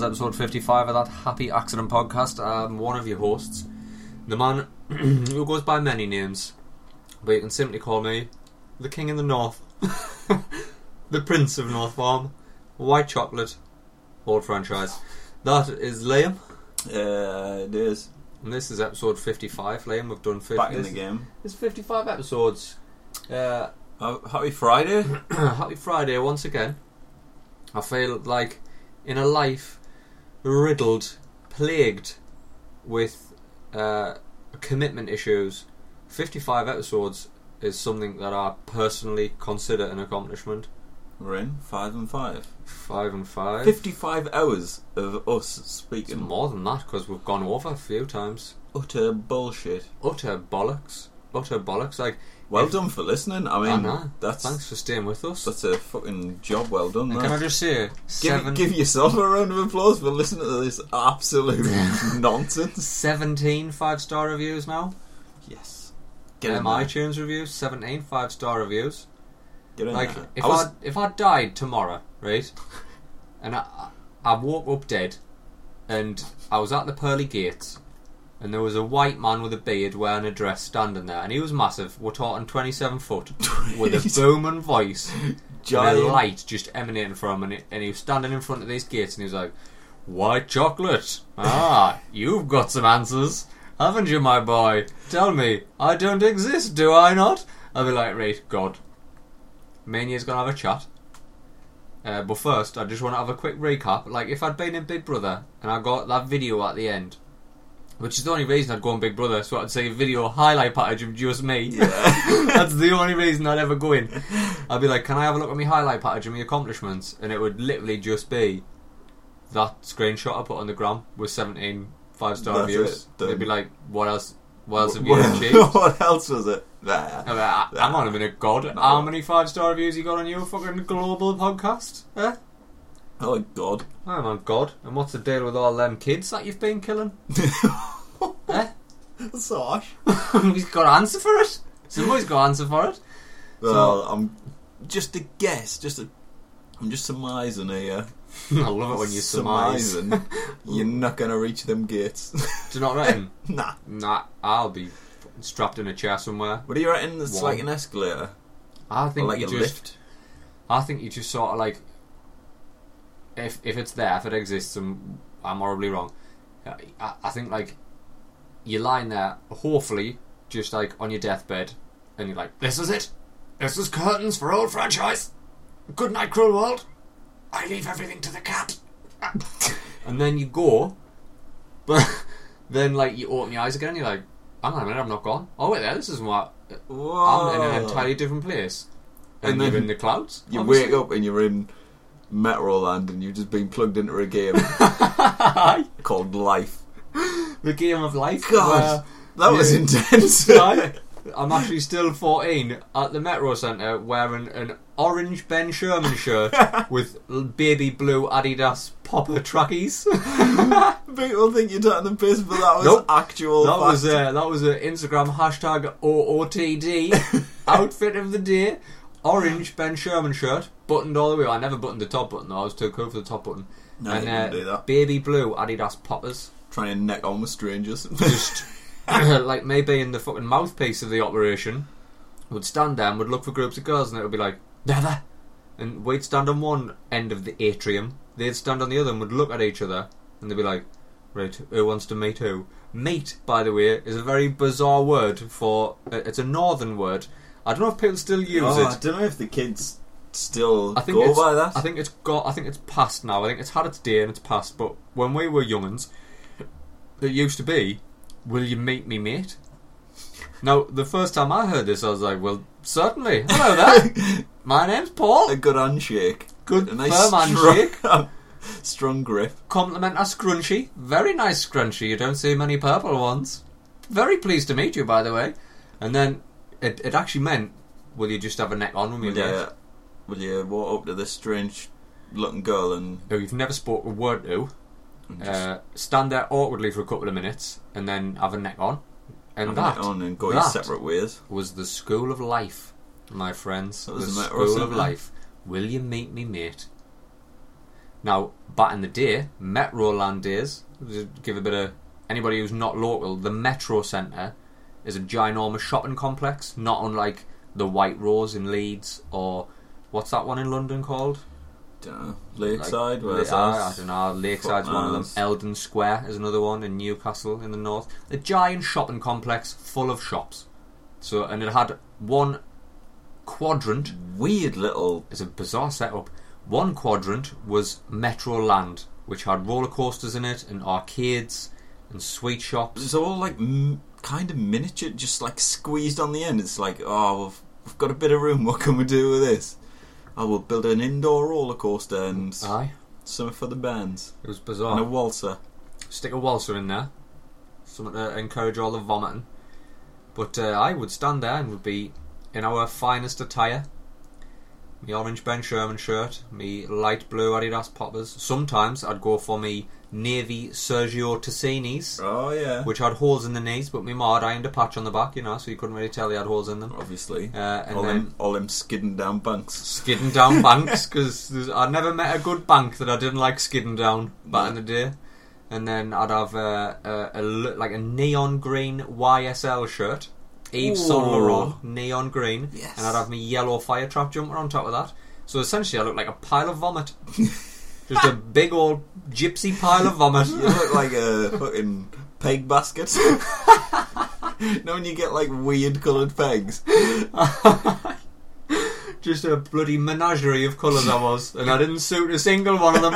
Episode 55 of that Happy Accident podcast. I'm one of your hosts, the man who goes by many names, but you can simply call me the King in the North, the Prince of North Farm, White Chocolate, old franchise. That is Liam, Uh, it is. and this is episode 55. Liam, we've done 50. Back in the game. It's 55 episodes. Uh, Ha- Happy Friday. Happy Friday once again. I feel like in a life riddled, plagued with uh, commitment issues, 55 episodes is something that I personally consider an accomplishment. We're in five and five. Five and five. 55 hours of us It's speaking more than that because we've gone over a few times. utter bullshit. Utter bollocks. Utter bollocks. Like, Well done for listening. I I mean, know. that's thanks for staying with us. that's a fucking job well done. And can I just say, Give, give yourself a round of applause for listening to this absolute nonsense. 17 five star reviews now. Yes. Get um, in there. iTunes reviews, 17 five star reviews. Get in Like there. if I I, was, if I died tomorrow, right, and I I woke up dead, and I was at the pearly gates, and there was a white man with a beard wearing a dress standing there, and he was massive. We're talking 27 foot, with a booming voice, and a light just emanating from him, and he, and he was standing in front of these gates, and he was like, "White chocolate, ah, you've got some answers." Haven't you, my boy? Tell me, I don't exist, do I not? I'll be like, right, God. Mania's gonna have a chat. Uh, but first, I just want to have a quick recap. Like, if I'd been in Big Brother and I got that video at the end, which is the only reason I'd go on Big Brother, so I'd say video highlight package of just me. Yeah. That's the only reason I'd ever go in. I'd be like, can I have a look at my highlight package of my accomplishments? And it would literally just be that screenshot I put on the gram with 17 five star reviews. They'd be like, what else? What else have you what, achieved? what else was it? Nah. I'm like, hang on a God. How many five star reviews you got on your fucking global podcast? Eh? Oh God. Oh, my God. And what's the deal with all them kids that you've been killing? eh? Sosh. We've got to answer for it. Somebody's got to answer for it. Well, I'm just a guess. Just a. I'm just surmising here. I love it when you surmise. Surmising. You're not gonna reach them gates. Do you not reckon? nah. nah, I'll be strapped in a chair somewhere. What do you reckon? It's One. like an escalator I or think like you a just. lift. I think you just sort of like. If if it's there, if it exists, and I'm horribly wrong, I, I think like you're lying there, hopefully, just like on your deathbed, and you're like, "This is it. This is curtains for old franchise. Good night, cruel world. I leave everything to the cat." and then you go, but then like you open your eyes again, and you're like, "Hang on a minute, I'm not gone. Oh wait, there. This is what Whoa. I'm in an entirely different place." And, And you're then in the clouds. You obviously. wake up and you're in Metro Land and you've just been plugged into a game called Life. the game of life. God, that was intense. where I'm actually still 14 at the Metro Centre wearing an orange Ben Sherman shirt with l- baby blue Adidas popper trackies. People think you're taking the piss, but that was Nope. actual. that was fact. uh, that was an Instagram hashtag OOTD outfit of the day. Orange Ben Sherman shirt, buttoned all the way. I never buttoned the top button though. I was too cool for the top button. No, and uh, do that. baby blue Adidas poppers. Trying to neck on with strangers. just like maybe in the fucking mouthpiece of the operation, would stand there and would look for groups of girls, and it would be like, there, there. And we'd stand on one end of the atrium, they'd stand on the other and would look at each other, and they'd be like, right, who wants to meet who? Meet, by the way, is a very bizarre word for, uh, it's a northern word. I don't know if people still use oh, I don't know if the kids still I think go it's, by that. I think it's got. I think it's past now. I think it's had its day and it's past. But when we were younguns, it used to be, "Will you meet me, mate?" Now, the first time I heard this, I was like, "Well, certainly. Hello there. My name's Paul. a good handshake. Good A nice firm strong, handshake. strong grip. Compliment a scrunchie. Very nice scrunchie. You don't see many purple ones. Very pleased to meet you, by the way." And then it, it actually meant, "Will you just have a neck on with me, mate?" Will you walk up to this strange looking girl and, Who you've never spoke a word to. and just uh, stand there awkwardly for a couple of minutes and then have a neck on. And have that it on and go your that separate ways? was the school of life, my friends. That was the Metro school of Centre. life. Will you meet me, mate? Now, back in the day, Metroland days, to give a bit of anybody who's not local, the Metro Centre is a ginormous shopping complex, not unlike the White Rose in Leeds or what's that one in London called? Dunno. Lakeside, Like, where's I, I don't know. Lakeside's one of them. Eldon Square is another one in Newcastle in the north. A giant shopping complex full of shops. So, and it had one quadrant. Weird little. It's a bizarre setup. One quadrant was Metro Land, which had roller coasters in it and arcades and sweet shops. It's all like m- kind of miniature, just like squeezed on the end. It's like, oh, we've, we've got a bit of room. What can we do with this? I will build an indoor roller coaster and Aye, something for the bands it was bizarre. and a waltzer. Stick a waltzer in there, something to encourage all the vomiting. But uh, I would stand there and would be in our finest attire. Me orange Ben Sherman shirt, me light blue Adidas poppers. Sometimes I'd go for me navy Sergio Tacchinis, Oh yeah, which had holes in the knees, but me ma had ironed a patch on the back, you know, so you couldn't really tell they had holes in them. obviously. Uh, and all then them, all them skidding down banks. skidding down banks because I never met a good bank that I didn't like skidding down back in the day. And then I'd have uh, a, a, like a neon green YSL shirt, Yves Saint Laurent, neon green, Yes. and I'd have my yellow Firetrap jumper on top of that. So essentially, I look like a pile of vomit, just a big old gypsy pile of vomit. You look like a fucking peg basket. know when you get like weird coloured pegs? Just a bloody menagerie of colours I was, and I didn't suit a single one of them.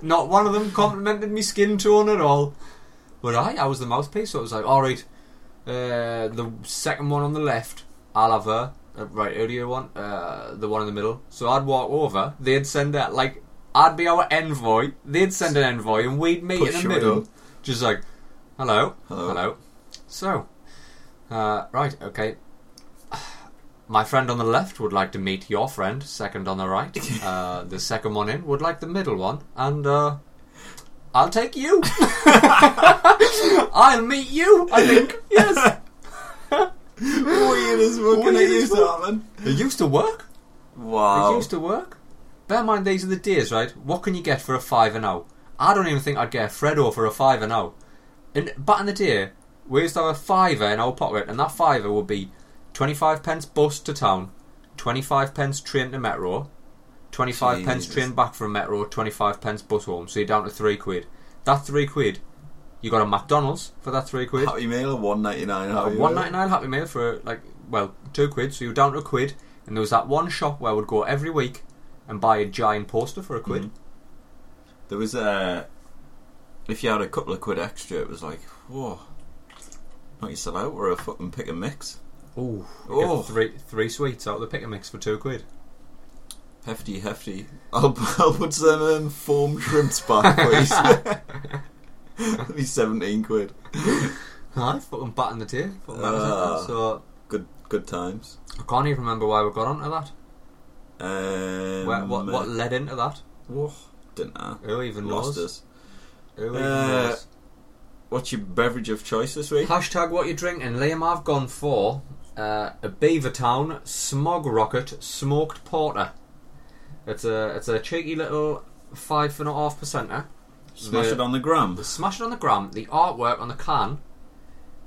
Not one of them complimented me skin tone at all. But I, I was the mouthpiece, so it was like, all right, uh, the second one on the left, I'll have her. Uh, right, earlier one. Uh, the one in the middle. So I'd walk over, they'd send that, like, I'd be our envoy, they'd send an envoy, and we'd meet Push in the middle. in. Just like, hello, Hello. So, uh, right, okay. My friend on the left would like to meet your friend, second on the right. Uh, the second one in would like the middle one, and uh, I'll take you. I'll meet you, I think. Yes. Weird as fucking it used to happen. It used to work. Wow. It used to work. Bear in mind, these are the days, right? What can you get for a five and now? I don't even think I'd get a Freddo for a five and now. And back in the day, we used to have a fiver in our pocket, and that fiver would be 25 pence bus to town, 25 pence train to metro, 25 pence Jesus. train back from metro, 25 pence bus home. So you're down to three quid. That three quid, you got a McDonald's for that three quid. Happy Meal, one ninety nine. One ninety nine Happy Meal for like well two quid, so you're down to a quid. And there was that one shop where I would go every week and buy a giant poster for a quid. Mhm. There was a. If you had a couple of quid extra, it was like, whoa. Not you sell out or a fucking pick and mix. Ooh, Oh. three three sweets out of the pick and mix for two quid. Hefty, hefty. I'll, I'll put some um, foam shrimps back, please. That'd be 17 quid. I fucking bat in the day. Fucking bat in the Ah. day. So Good good times. I can't even remember why we got onto that. Um, Where, what what led into that? Didn't I? Who even Lost knows? us. Who even Uh, knows? What's your beverage of choice this week? Hashtag what you're drinking. Liam, I've gone for uh, a Beavertown Smog Rocket Smoked Porter. It's a it's a cheeky little five and a half percenter. Smash the- it on the gram. Smash it on the gram. The artwork on the can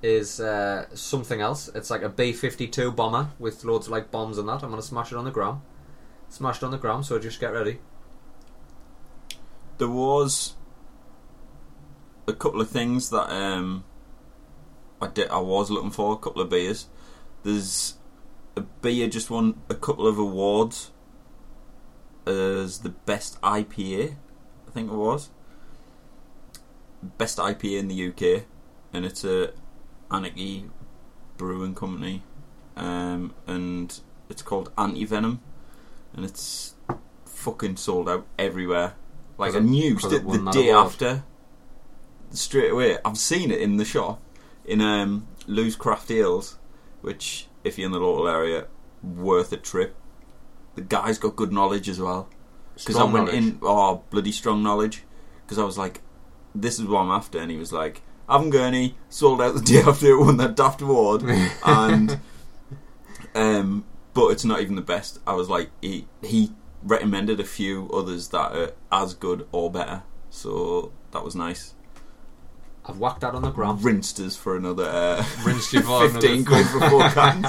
is uh, something else. It's like a B fifty two bomber with loads of like bombs and that. I'm gonna smash it on the gram. Smash it on the ground, So just get ready. There was a couple of things that um, I did. I was looking for a couple of beers. There's a beer just won a couple of awards as the best IPA. I think it was best IPA in the UK, and it's a Anarchy Brewing Company, um, and it's called Anti Venom, and it's fucking sold out everywhere. Like a it- news 'cause the, day award. after, straight away. I've seen it in the shop in um, Lou's Craft Ales, which if you're in the local area, worth a trip. The guy's got good knowledge as well because I went knowledge. in oh bloody strong knowledge because I was like, this is what I'm after, and he was like, I haven't got. Sold out the day after it won that daft award, and um, but it's not even the best. I was like, he he recommended a few others that are as good or better. So that was nice. I've whacked that on the ground. Rinsed us for another uh, Rinsed you for 15 quid for four cans.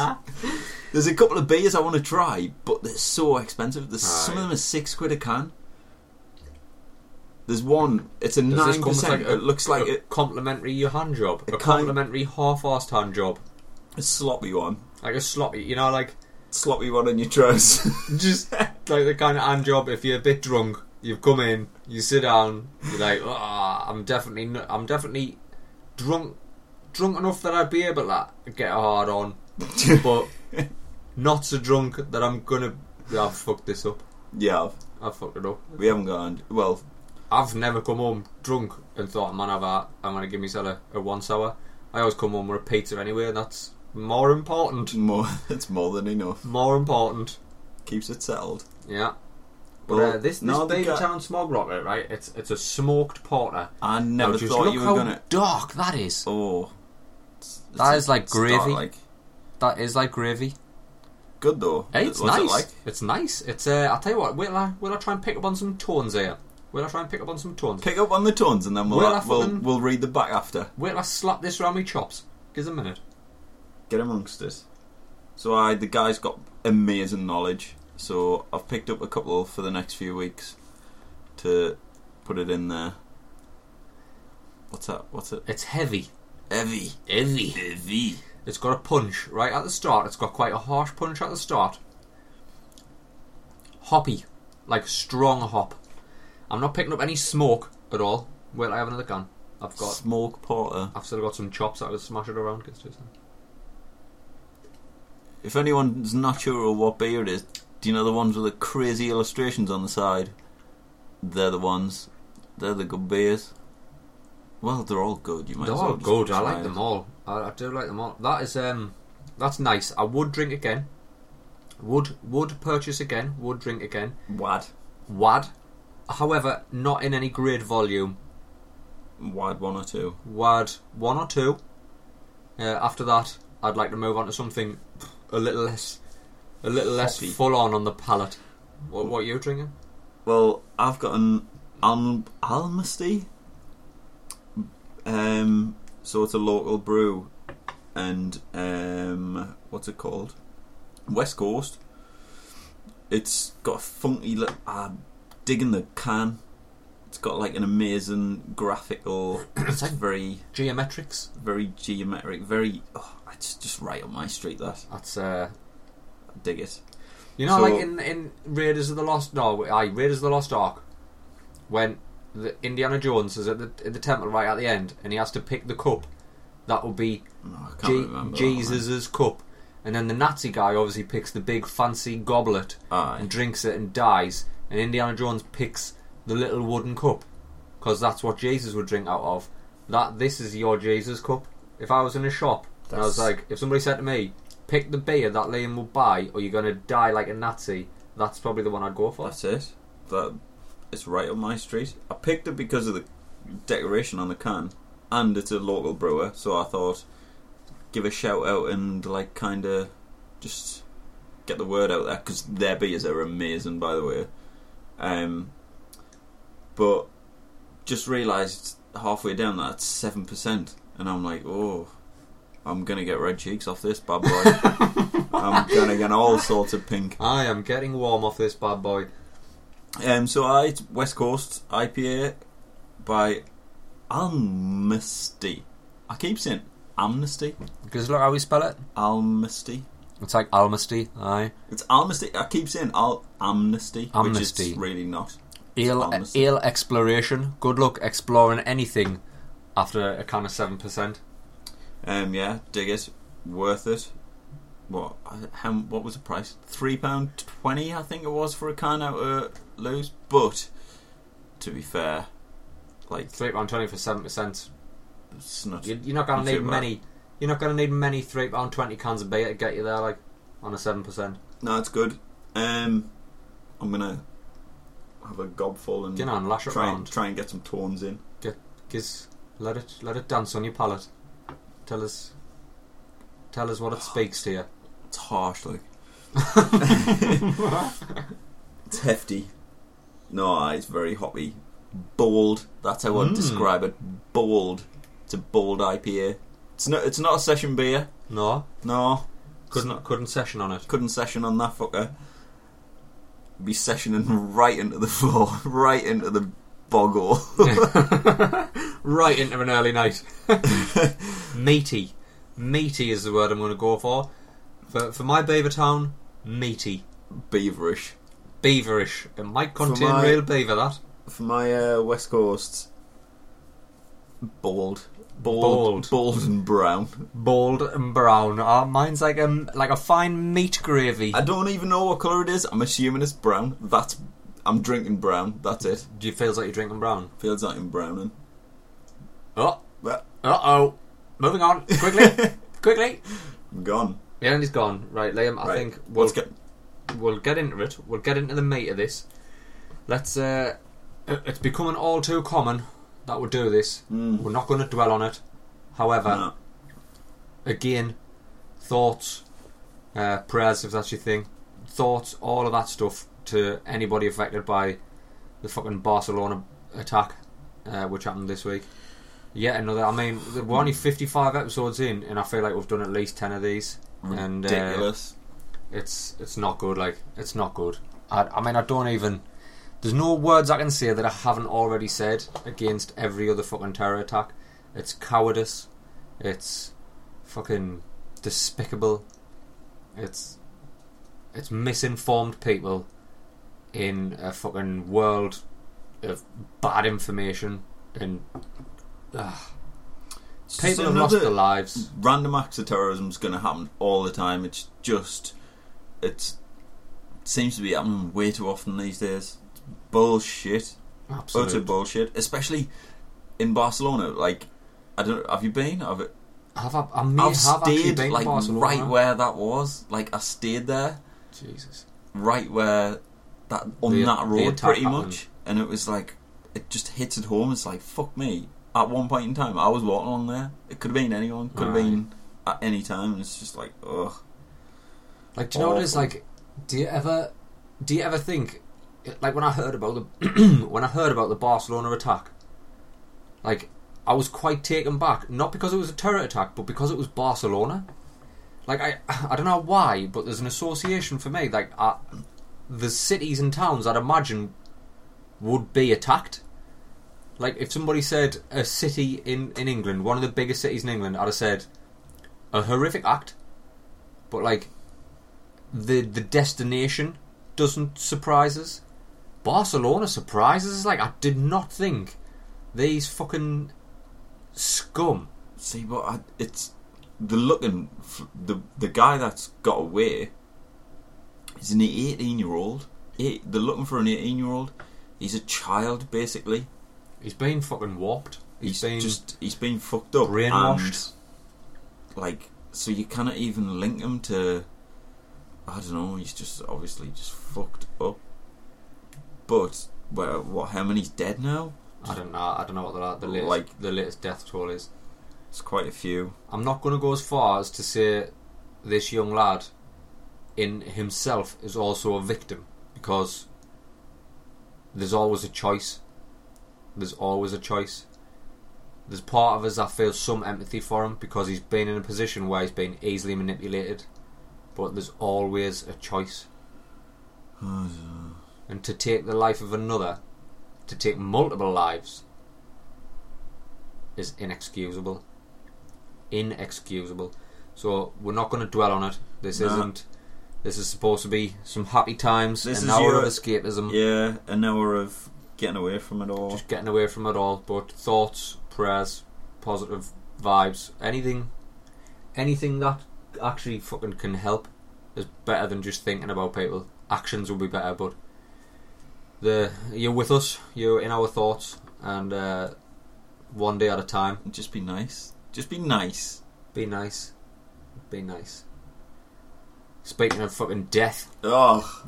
There's a couple of beers I want to try, but they're so expensive. There's some of them are six quid a can. There's one. It's a Does nine percent. like a, It looks like a a, complimentary hand job, It a complimentary half-assed hand job, a sloppy one. like a sloppy, you know, like Sloppy one in your trousers. just like the kind of hand job. If you're a bit drunk, you've come in, you sit down, you're like, ah, I'm definitely, n- I'm definitely drunk, drunk enough that I'd be able to get a hard on, but not so drunk that I'm gonna. I've fucked this up. yeah, I've fucked it up. we haven't gone. Well, I've never come home drunk and thought, man, I've, I'm to give myself a, a one sour. I always come home with a pizza anyway, and that's more important. more. It's more than enough. More important. Keeps it settled. Yeah. But uh, this, this no, Beavertown Smog Rocket, right? It's it's a smoked porter. I never Now, just thought look you were how gonna. dark that is. Oh, It's- That it's is like gravy. like That is like gravy. good though. Hey, it's What's nice. it like? It's nice. It's uh, I'll tell you what. Will I will I try and pick up on some tones here? Will I try and pick up on some tones? Pick up on the tones and then we'll Well, I we'll, fucking- we'll read the back after. Wait till I slap this around my chops. Give us a minute. Get amongst us. So I, the guy's got amazing knowledge. So I've picked up a couple for the next few weeks to put it in there. What's that? What's it? It's heavy. Heavy. Heavy. Heavy. It's got a punch right at the start. It's got quite a harsh punch at the start. Hoppy, like strong hop. I'm not picking up any smoke at all. Wait, I have another can. I've got. Smoke porter. I've still got some chops that I was smashing around. Gets to it. If anyone's not sure what beer it is, do you know the ones with the crazy illustrations on the side? They're the ones. They're the good beers. Well, they're all good. You might They're as well all just good. I try like it. them all. I, I do like them all. That is um, that's nice. I would drink again. Would would purchase again. Would drink again. Wad. Wad. However, not in any great volume. Wad one or two. Wad one or two. Uh, after that, I'd like to move on to something a little less, a little less full on on the palate. What, what are you drinking? Well, I've got an Al- Almasty. Um, so it's a local brew, and um, what's it called? West Coast. It's got a funky. Li- I'm digging the can. It's got like an amazing graphical. it's like- very, Geometrics. very geometric. Very. Oh, it's just right up my street. That That's uh, I dig it. You know, So- like in, in Raiders of the Lost no, aye, Raiders of the Lost Ark, when the Indiana Jones is at the at the temple right at the end, and he has to pick the cup, that will be No, I can't Je- remember. that. Jesus's cup, and then the Nazi guy obviously picks the big fancy goblet Aye. and drinks it and dies, and Indiana Jones picks the little wooden cup, because that's what Jesus would drink out of. That this is your Jesus cup. If I was in a shop and I was like, if somebody said to me, pick the beer that Liam will buy, or you're gonna die like a Nazi, that's probably the one I'd go for. That's it. That it's right up my street. I picked it because of the decoration on the can, and it's a local brewer. So I thought, give a shout out and like kind of just get the word out there because their beers are amazing, by the way. Um, but just realised halfway down that it's seven percent, and I'm like, oh, I'm gonna get red cheeks off this bad boy. I'm gonna get all sorts of pink. I am getting warm off this bad boy. Um, so I West Coast IPA by Almasty. I keep saying Amnesty. Because look how we spell it. Almasty. It's like Almasty. Aye. It's Almasty. I keep saying Al Amnesty, which Amnesty. is really not. Ale exploration. Good luck exploring anything after a can of seven percent. Um, yeah, dig it. Worth it. What? How? What was the price? Three pound twenty, I think it was for a can out of loose. But to be fair, like Three pound twenty for seven percent. it's not. You're, you're not gonna need bad. many. You're not gonna need many three pound twenty cans of beer to get you there, like on a seven percent. No, it's good. Um, I'm gonna have a gobful and Get on, lash it try and try and get some tones in. Giz, let it let it dance on your palate. Tell us, tell us what it speaks to you. It's harsh, like It's hefty. No, it's very hoppy. Bold. That's how I'd Mm. describe it. Bold. It's a bold IPA. It's not. It's not a session beer. No, No. Couldn't not. couldn't session on it. Couldn't session on that fucker. Be sessioning right into the floor, right into the boggle. right into an early night. meaty, meaty is the word I'm going to go for. For for my Beaver Town, meaty, Beaverish. beaverish. It might contain my- real beaver. That For my uh, West Coast, bold. Bold, Bold. bold and brown. bold and brown. Uh, mine's like a like a fine meat gravy. I don't even know what colour it is. I'm assuming it's brown. That's. I'm drinking brown. That's it. Do you feels like you're drinking brown? Feels like I'm browning. Oh, uh oh. Moving on quickly, quickly. I'm gone. The end is gone. Right, Liam. I Right. think we'll Let's get. we'll get into it. We'll get into the meat of this. Let's. Uh, it- it's becoming all too common that we do this. Mm. We're not going to dwell on it. However, No. again, thoughts, uh, prayers, if that's your thing, thoughts, all of that stuff to anybody affected by the fucking Barcelona attack, uh, which happened this week. Yet another. I mean, we're only fifty-five episodes in, and I feel like we've done at least ten of these, and uh, Ridiculous. it's it's not good. Like it's not good. I, I mean, I don't even. There's no words I can say that I haven't already said against every other fucking terror attack. It's cowardice. It's fucking despicable. It's it's misinformed people in a fucking world of bad information and just people have lost their lives. random acts of terrorism is going to happen all the time. It's just, it's it seems to be happening way too often these days. It's bullshit, utter bullshit. Especially in Barcelona. Like, I don't. Have you been? Have? Have I, I may I've have stayed been like Barcelona. right where that was. Like, I stayed there, Jesus. right where that on The- that road, pretty happened. much. And it was like, it just hits at home. It's like, fuck me. At one point in time, I was walking along there. It could have been anyone. Could have Aye. been at any time. And it's just like, ugh. Like, do you know what it is? Like, do you ever, do you ever think, like when I heard about the, when I heard about the Barcelona attack, like I was quite taken back, not because it was a terror attack, but because it was Barcelona. Like I, I don't know why, but there's an association for me. Like, I, the cities and towns I'd imagine would be attacked. Like if somebody said a city in in England, one of the biggest cities in England, I'd have said a horrific act, but like the the destination doesn't surprise us. Barcelona surprises us. Like I did not think these fucking scum. See, but I, it's the looking the the guy that's got away is an eighteen year old. They're looking for an eighteen year old. He's a child basically. He's been fucking warped. He's, been just he's been fucked up, brainwashed. and, like so you cannot even link him to. I don't know. He's just obviously just fucked up. But well, what? How many's dead now? I don't know. I don't know what the, the latest Like- the latest death toll is. It's quite a few. I'm not going to go as far as to say this young lad in himself is also a victim because there's always a choice. There's always a choice. There's part of us that feels some empathy for him because he's been in a position where he's been easily manipulated. But there's always a choice. And to take the life of another, to take multiple lives, is inexcusable. Inexcusable. So we're not going to dwell on it. This No. isn't. This is supposed to be some happy times, This an hour your- of escapism, Yeah, an hour of getting away from it all. just getting away from it all. But thoughts, prayers, positive vibes, anything, anything that actually fucking can help is better than just thinking about people. Actions will be better, but the you're with us, you're in our thoughts, and uh, one day at a time. Just be nice. Just be nice. Be nice. Be nice. Speaking of fucking death, Oh,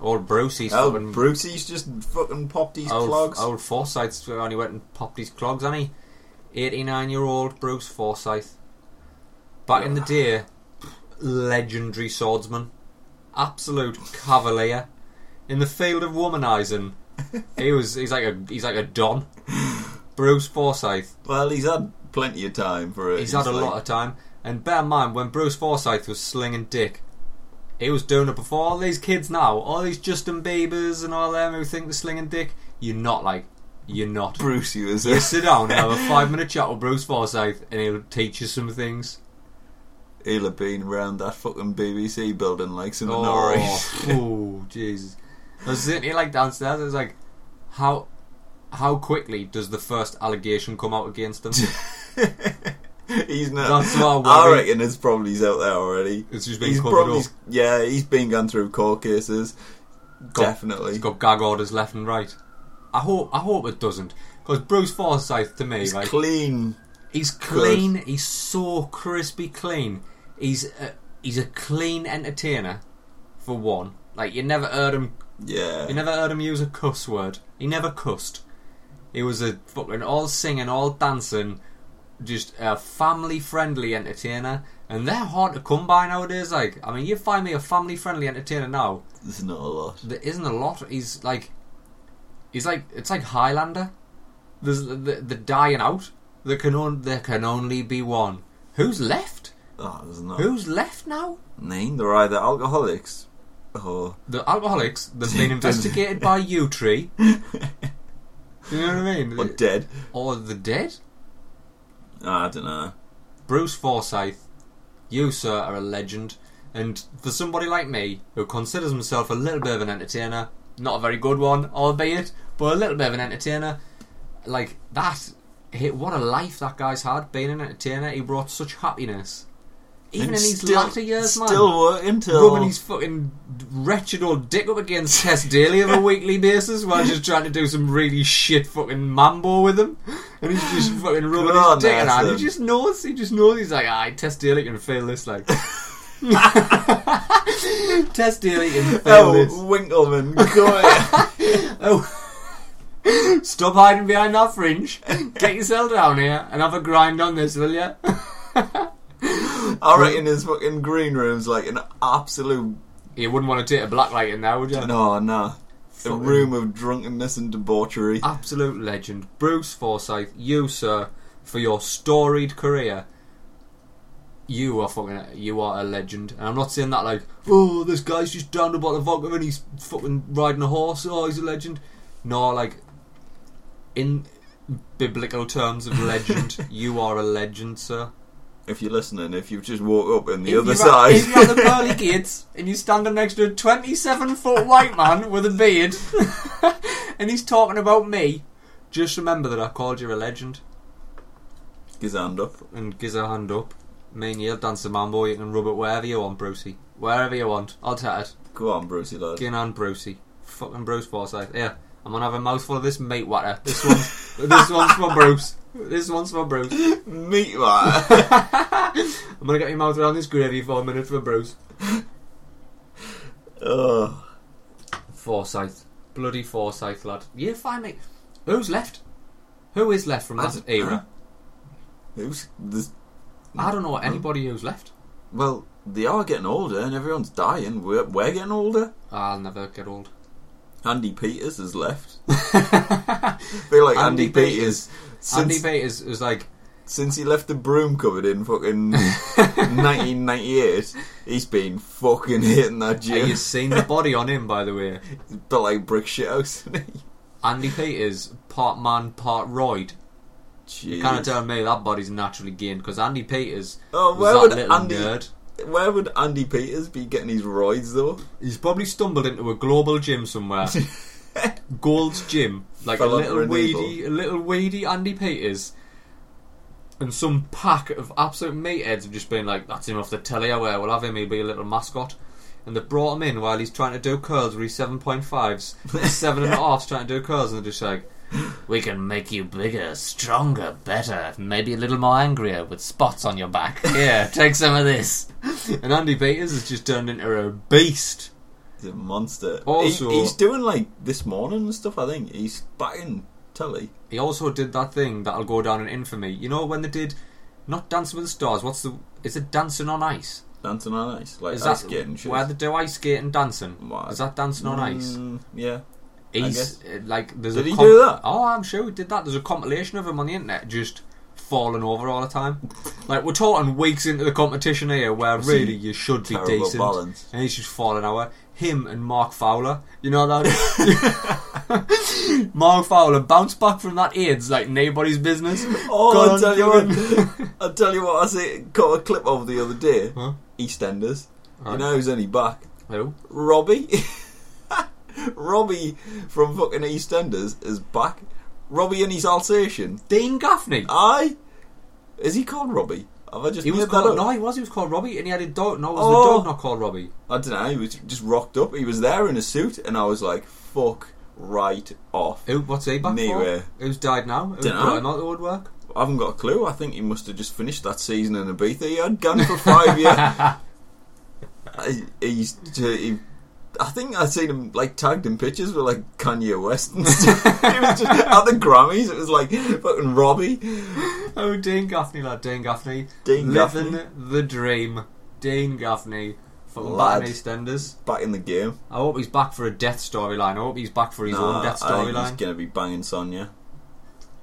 old Brucey's oh fucking Brucey's just fucking popped these old, clogs. old Forsyth's only went and popped his clogs, hasn't he? 89 year old Bruce Forsyth. Back in the day, legendary swordsman. Absolute cavalier. in the field of womanizing. he was he's like a he's like a don. Bruce Forsyth. Well, he's had plenty of time for it. He's had a like- lot of time. And bear in mind, when Bruce Forsyth was slinging dick, he was doing it before all these kids now, all these Justin Biebers and all them who think they're slinging dick. You're not like, you're not. Brucey was You a, sit down and have a five minute chat with Bruce Forsyth, and he'll teach you some things. he'll have been around that fucking BBC building like some Oh, Minori. oh, Jesus! I was sitting here like downstairs. I was like, how, how quickly does the first allegation come out against him? he's not. That's what I I worry. reckon it's probably he's out there already. It's just been He's covered probably up. yeah. He's been gone through court cases. Got- Definitely. It's got gag orders left and right. I hope I hope it doesn't. Because Bruce Forsyth to me, He's like clean. he's clean, he's so crispy clean. He's a, he's a clean entertainer, for one. Like you never heard him, Yeah. you never heard him use a cuss word. He never cussed. He was a fucking all singing, all dancing, just a family friendly entertainer. And they're hard to come by nowadays. Like I mean, you find me a family friendly entertainer now, There's not a lot. there isn't a lot. He's like, he's like, it's like Highlander. There's the, the, the dying out. There can on, there can only be one. Who's left? Oh, there's not. Who's left now? Name? They're either alcoholics or The alcoholics. They've been investigated by Yewtree. You know what I mean? or dead. Or the dead. Ah, I don't know. Bruce Forsyth, you sir are a legend, and for somebody like me who considers himself a little bit of an entertainer, not a very good one, albeit, but a little bit of an entertainer, like that. What a life that guy's had being an entertainer. He brought such happiness, even And in his still- latter years, man. Still working till Rubbing his fucking wretched old dick up against Tess Daly on a weekly basis while just trying to do some really shit fucking mambo with him. And he's just fucking rubbing on his dick around. He just knows, he just knows he's like, ah, Tess Daly can feel this, like. Tess Daly can feel Oh, this. Winkleman, here. Oh. Stop hiding behind that fringe. Get yourself down here and have a grind on this, will ya? I reckon his fucking green room's like an absolute You wouldn't want to take a black light in there, would you? no, no. A Fucking- room of drunkenness and debauchery. absolute legend, Bruce Forsyth. You, sir, for your storied career, you are fucking, you are a legend. And I'm not saying that like, oh, this guy's just down a bottle of vodka and he's fucking riding a horse. Oh, he's a legend. No, like, in biblical terms of legend, you are a legend, sir. If you're listening, if you've just woke up in the If other side, At, if you're at the pearly gates and you're standing next to a 27 foot white man with a beard and he's talking about me, just remember that I called you a legend. his hand up. and gives a hand up. Me and you'll dance the mambo, you can rub it wherever you want, Brucey. Wherever you want. I'll take it. Go on, Brucey lad. Get on, Brucey. Fucking Bruce Forsyth. Yeah, I'm gonna have a mouthful of this meat water. This one's, this one's for Bruce. This one's for Bruce. Meat man. I'm gonna get your mouth around this gravy for a minute for Bruce. oh, Forsyth. Bloody Forsyth, lad. You find me. Who's left? Who is left from I that don't era? who's this? I don't know anybody who's left. Well, they are getting older and everyone's dying. We're, we're getting older. I'll never get old. Andy Peters has left. I feel like Andy, Andy Peters, since, Andy Peters was like, since he left the broom cupboard in fucking 1998, he's been fucking hitting that Have gym. You've seen the body on him, by the way? But like brick shit house. isn't he? Andy Peters, part man, part roid. You can't tell me that body's naturally gained because Andy Peters Oh, was where that would little Andy? nerd. Where would Andy Peters be getting his roids though? He's probably stumbled into a global gym somewhere. Gold's Gym, like a little weedy, a little weedy Andy Peters, and some pack of absolute meatheads have just been like, "That's him off the telly. Where we'll have him. He'll be a little mascot." And they brought him in while he's trying to do curls with his seven point fives, seven and a halfs trying to do curls, and they're just like, "We can make you bigger, stronger, better, maybe a little more angrier with spots on your back. Here, take some of this." And Andy Peters has just turned into a beast. He's a monster. Also- He- he's doing like this morning and stuff. I think he's back in telly. He also did that thing that'll go down in infamy. You know when they did not Dancing with the Stars? What's the? Is it Dancing on Ice? dancing on ice, like Is ice that skating. shit. where they do ice skating dancing? Wow. Is that dancing on ice? Mm, yeah. I He's uh, like, there's Did a he do that? Oh, I'm sure he did that. There's a compilation of him on the internet just falling over all the time. Like we're talking weeks into the competition here, where really you should be decent, balance. and he's just falling over. Him and Mark Fowler, you know that Mark Fowler bounced back from that AIDS like nobody's business. Oh, I'll tell you what. I'll tell you what. I see, got a clip of the other day. Huh? EastEnders. Right. You know who's only back? Who? Robbie. Robbie from fucking EastEnders is back. Robbie and his Alsatian. Dean Gaffney. Aye. Is he called Robbie? Have I just He was that called up? no, he was. He was called Robbie, and he had a dog. No, was Oh. the dog not called Robbie? I don't know. He was just rocked up. He was there in a suit, and I was like, "Fuck right off." Who? What's he back Anyway. for? Who's died now? Brought him out the woodwork? I haven't got a clue. I think he must have just finished that season in Ibiza. He had gone for five years. He's. He, I think I seen him like tagged in pictures with like Kanye West and stuff. it was just at the Grammys. It was like fucking Robbie. Oh, Dean Gaffney, lad. Dean Gaffney. Dean Living Gaffney. the dream. Dean Gaffney. Fucking Lad. back in EastEnders. back in the game. I hope he's back for a death storyline. I hope he's back for his Nah, own death storyline. he's gonna be banging Sonia.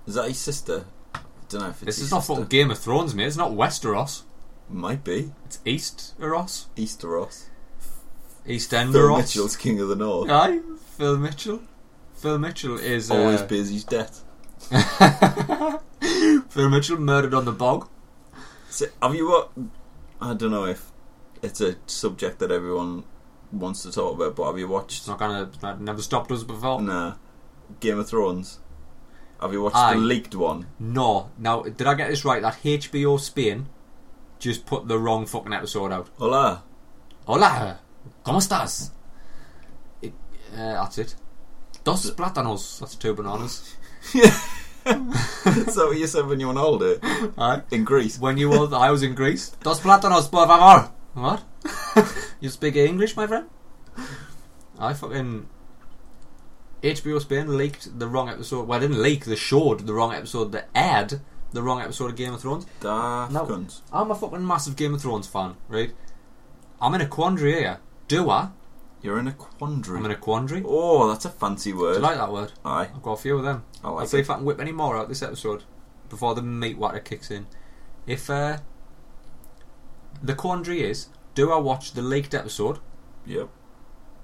Is that his sister? I don't know if it's This his is not fucking Game of Thrones, mate. It's not Westeros. Might be It's Easteros. Easteros. Phil EastEnderos. Mitchell's King of the North. Aye, Phil Mitchell. Phil Mitchell is. Always Uh, pays his debt. Phil Mitchell murdered on the bog. So, have you what? I don't know if it's a subject that everyone wants to talk about, but have you watched? It's not gonna. That never stopped us before. Nah, Game of Thrones. Have you watched Aye. the leaked one? No. Now, did I get this right? That HBO Spain just put the wrong fucking episode out. Hola. Hola, ¿cómo estás? It, uh, that's it. Dos plátanos. That's two bananas. Is that what you said when you were on holiday Aye. in Greece? When you were, I was in Greece. Dos plátanos, por favor. What? you speak English, my friend? I fucking. HBO Spain leaked the wrong episode. Well, I didn't leak. They showed the wrong episode. They aired the wrong episode of Game of Thrones. Daft No. cunts. I'm a fucking massive Game of Thrones fan, right? I'm in a quandary here. Do I? You're in a quandary. I'm in a quandary. Oh, that's a fancy word. Do you like that word? Aye, I've got a few of them. I I'll see it. if I can whip any more out this episode before the meat water kicks in. If uh, the quandary is, do I watch the leaked episode Yep.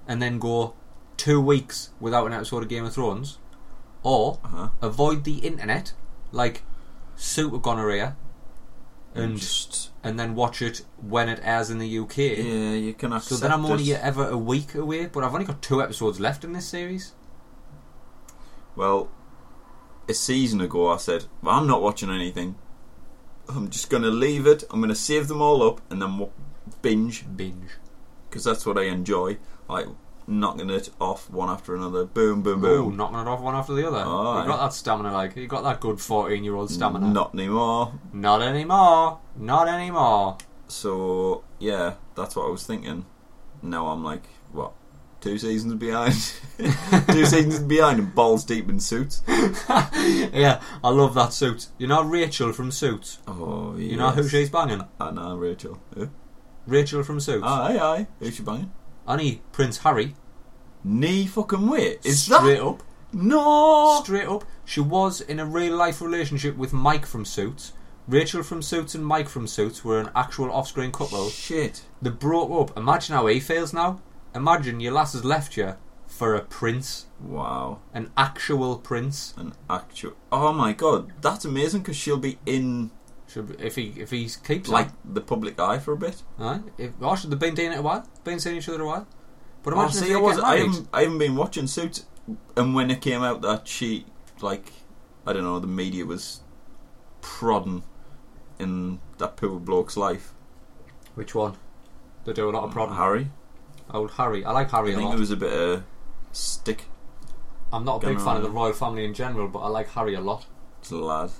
and then go two weeks without an episode of Game of Thrones, or Uh-huh. avoid the internet like super gonorrhea and just and then watch it when it airs in the UK? yeah, you can So then I'm only it. ever a week away, but I've only got two episodes left in this series. Well, a season ago, I said "Well, I'm not watching anything. I'm just going to leave it. I'm going to save them all up and then binge Binge. because that's what I enjoy. Like knocking it off one after another. Boom, boom, Ooh, boom. knocking it off one after the other. Aye. You got that stamina, like you got that good fourteen-year-old stamina. Not anymore. Not anymore. Not anymore. So yeah, that's what I was thinking. Now I'm like, what? Two seasons behind. Two seasons behind and balls deep in suits. yeah, I love that suit. You know Rachel from Suits. Oh, yes. You know who she's banging? I know Rachel. Who? Rachel from Suits. Aye, aye. Who's she banging? Annie Prince Harry. Knee fucking way. Is straight that up? no? Straight up. She was in a real life relationship with Mike from Suits. Rachel from Suits and Mike from Suits were an actual off-screen couple. Shit. They broke up. Imagine how he feels now. Imagine your lass has left you for a prince, Wow. an actual prince. An actual. Oh my god, that's amazing because she'll be in Should if he if he keeps like like, the public eye for a bit. aye, if oh, should they've been dating it a while, been seeing each other a while. But Oh, imagine if see, I, was, I, haven't, I haven't been watching Suits, and when it came out that she, like, I don't know, the media was prodding in that poor bloke's life. Which one? They do a lot of um, prodding. Harry. Old Harry. I like Harry I think lot. there was a bit of stick I'm not a big fan of the royal family in general, but I like Harry a lot. to a lad.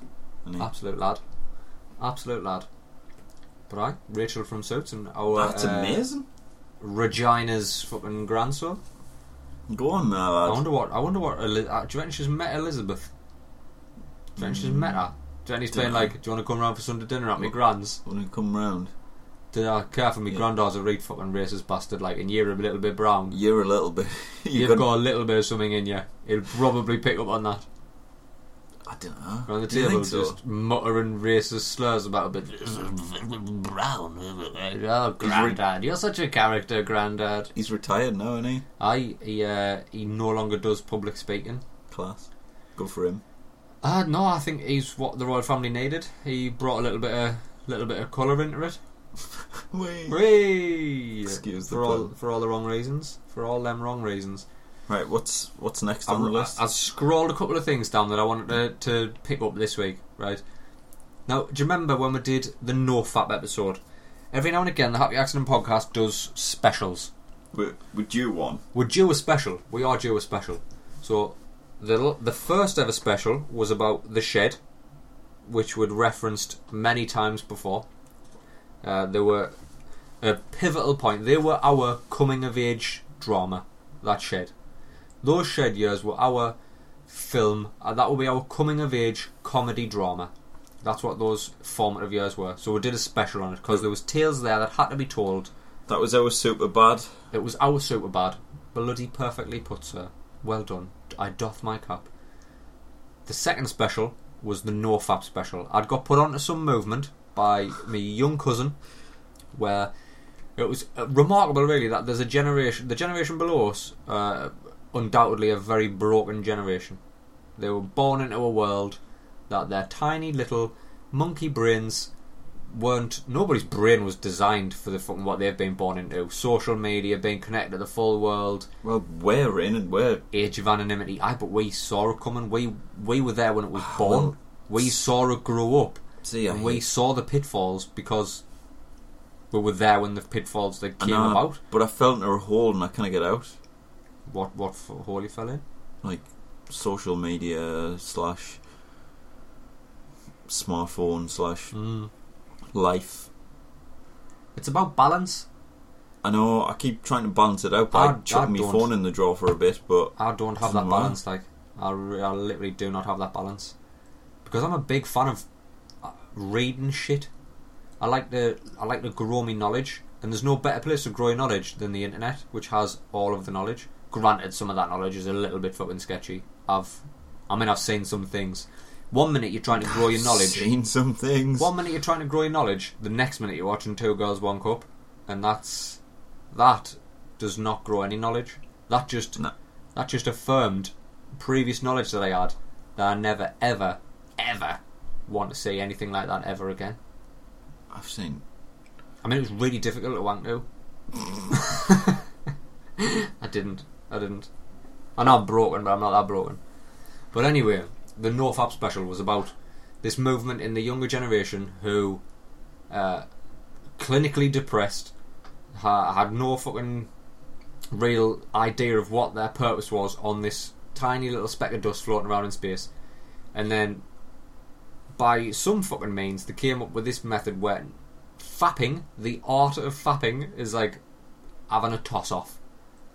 Absolute lad. Absolute lad. But I, Rachel from Suits and our That's uh, amazing. Regina's fucking grandson. Go on now, I wonder what. I wonder what. Eli- uh, do you reckon she's met Elizabeth? Do you reckon she's met her? Do you reckon he's been Dunno. like, "Do you want to come round for Sunday dinner at my grand's?" When he come round. Do I care for my Yeah. granddad's a right fucking racist bastard, like, and you're a little bit brown. You're a little bit. You've got. got a little bit of something in you. He'll probably pick up on that. I don't know. On the table, so? just muttering racist slurs about a bit. Brown. Oh, granddad, you're such a character, granddad. He's retired now, isn't he? I he uh, he no longer does public speaking. Class. Good for him. Uh, no, I think he's what the royal family needed. He brought a little bit of little bit of colour into it. Wait. Whee! Excuse the for all pun. for all the wrong reasons. For all them wrong reasons. Right, what's what's next on the list? I've scrolled a couple of things down that I wanted to, to pick up this week, right? Now, do you remember when we did the No Fap episode? Every now and again, the Happy Accident podcast does specials. We're, we're due one. We're due a special. We are due a special. So, the the first ever special was about the shed, which we'd referenced many times before. Uh, they were a pivotal point. They were our coming of age drama. That shed. Those shed years were our film. Uh, that will be our coming of age comedy drama. That's what those formative years were. So we did a special on it because there was tales there that had to be told. That was our super bad. It was our super bad. Bloody perfectly put, sir. Well done. I doff my cap. The second special was the No Fap special. I'd got put onto some movement by my young cousin, where it was uh, remarkable, really, that there's a generation, the generation below us, uh, undoubtedly a very broken generation. They were born into a world that their tiny little monkey brains weren't nobody's brain was designed for the fucking what they've been born into. Social media, being connected to the full world, Well, we're in and we're. age of anonymity. Aye, but we saw it coming. We we were there when it was Ah, born. well, we saw it grow up, See, I and we saw the pitfalls because we were there when the pitfalls that came know, about. But I fell into a hole and I can't get out. What what f- hole you fell in? Like social media slash smartphone slash Mm. life. It's about balance. I know I keep trying to balance it out by I- chucking I my phone in the drawer for a bit, but I don't have that balance. Like I, re- I literally do not have that balance because I'm a big fan of uh, reading shit. I like to I like to grow my knowledge, and there's no better place to grow your knowledge than the internet, which has all of the knowledge. Granted, some of that knowledge is a little bit fucking sketchy. I've, I mean, I've seen some things. One minute you're trying to grow your knowledge. Seen some things. One minute you're trying to grow your knowledge, the next minute you're watching Two Girls One Cup, and that's that does not grow any knowledge. That just No. that just affirmed previous knowledge that I had that I never ever ever want to see anything like that ever again. I've seen. I mean, it was really difficult to wank to. I didn't. I didn't. I know I'm broken, but I'm not that broken. But anyway, the NoFap special was about this movement in the younger generation who, uh, clinically depressed, ha- had no fucking real idea of what their purpose was on this tiny little speck of dust floating around in space, and then by some fucking means they came up with this method where fapping, the art of fapping, is like having a toss off,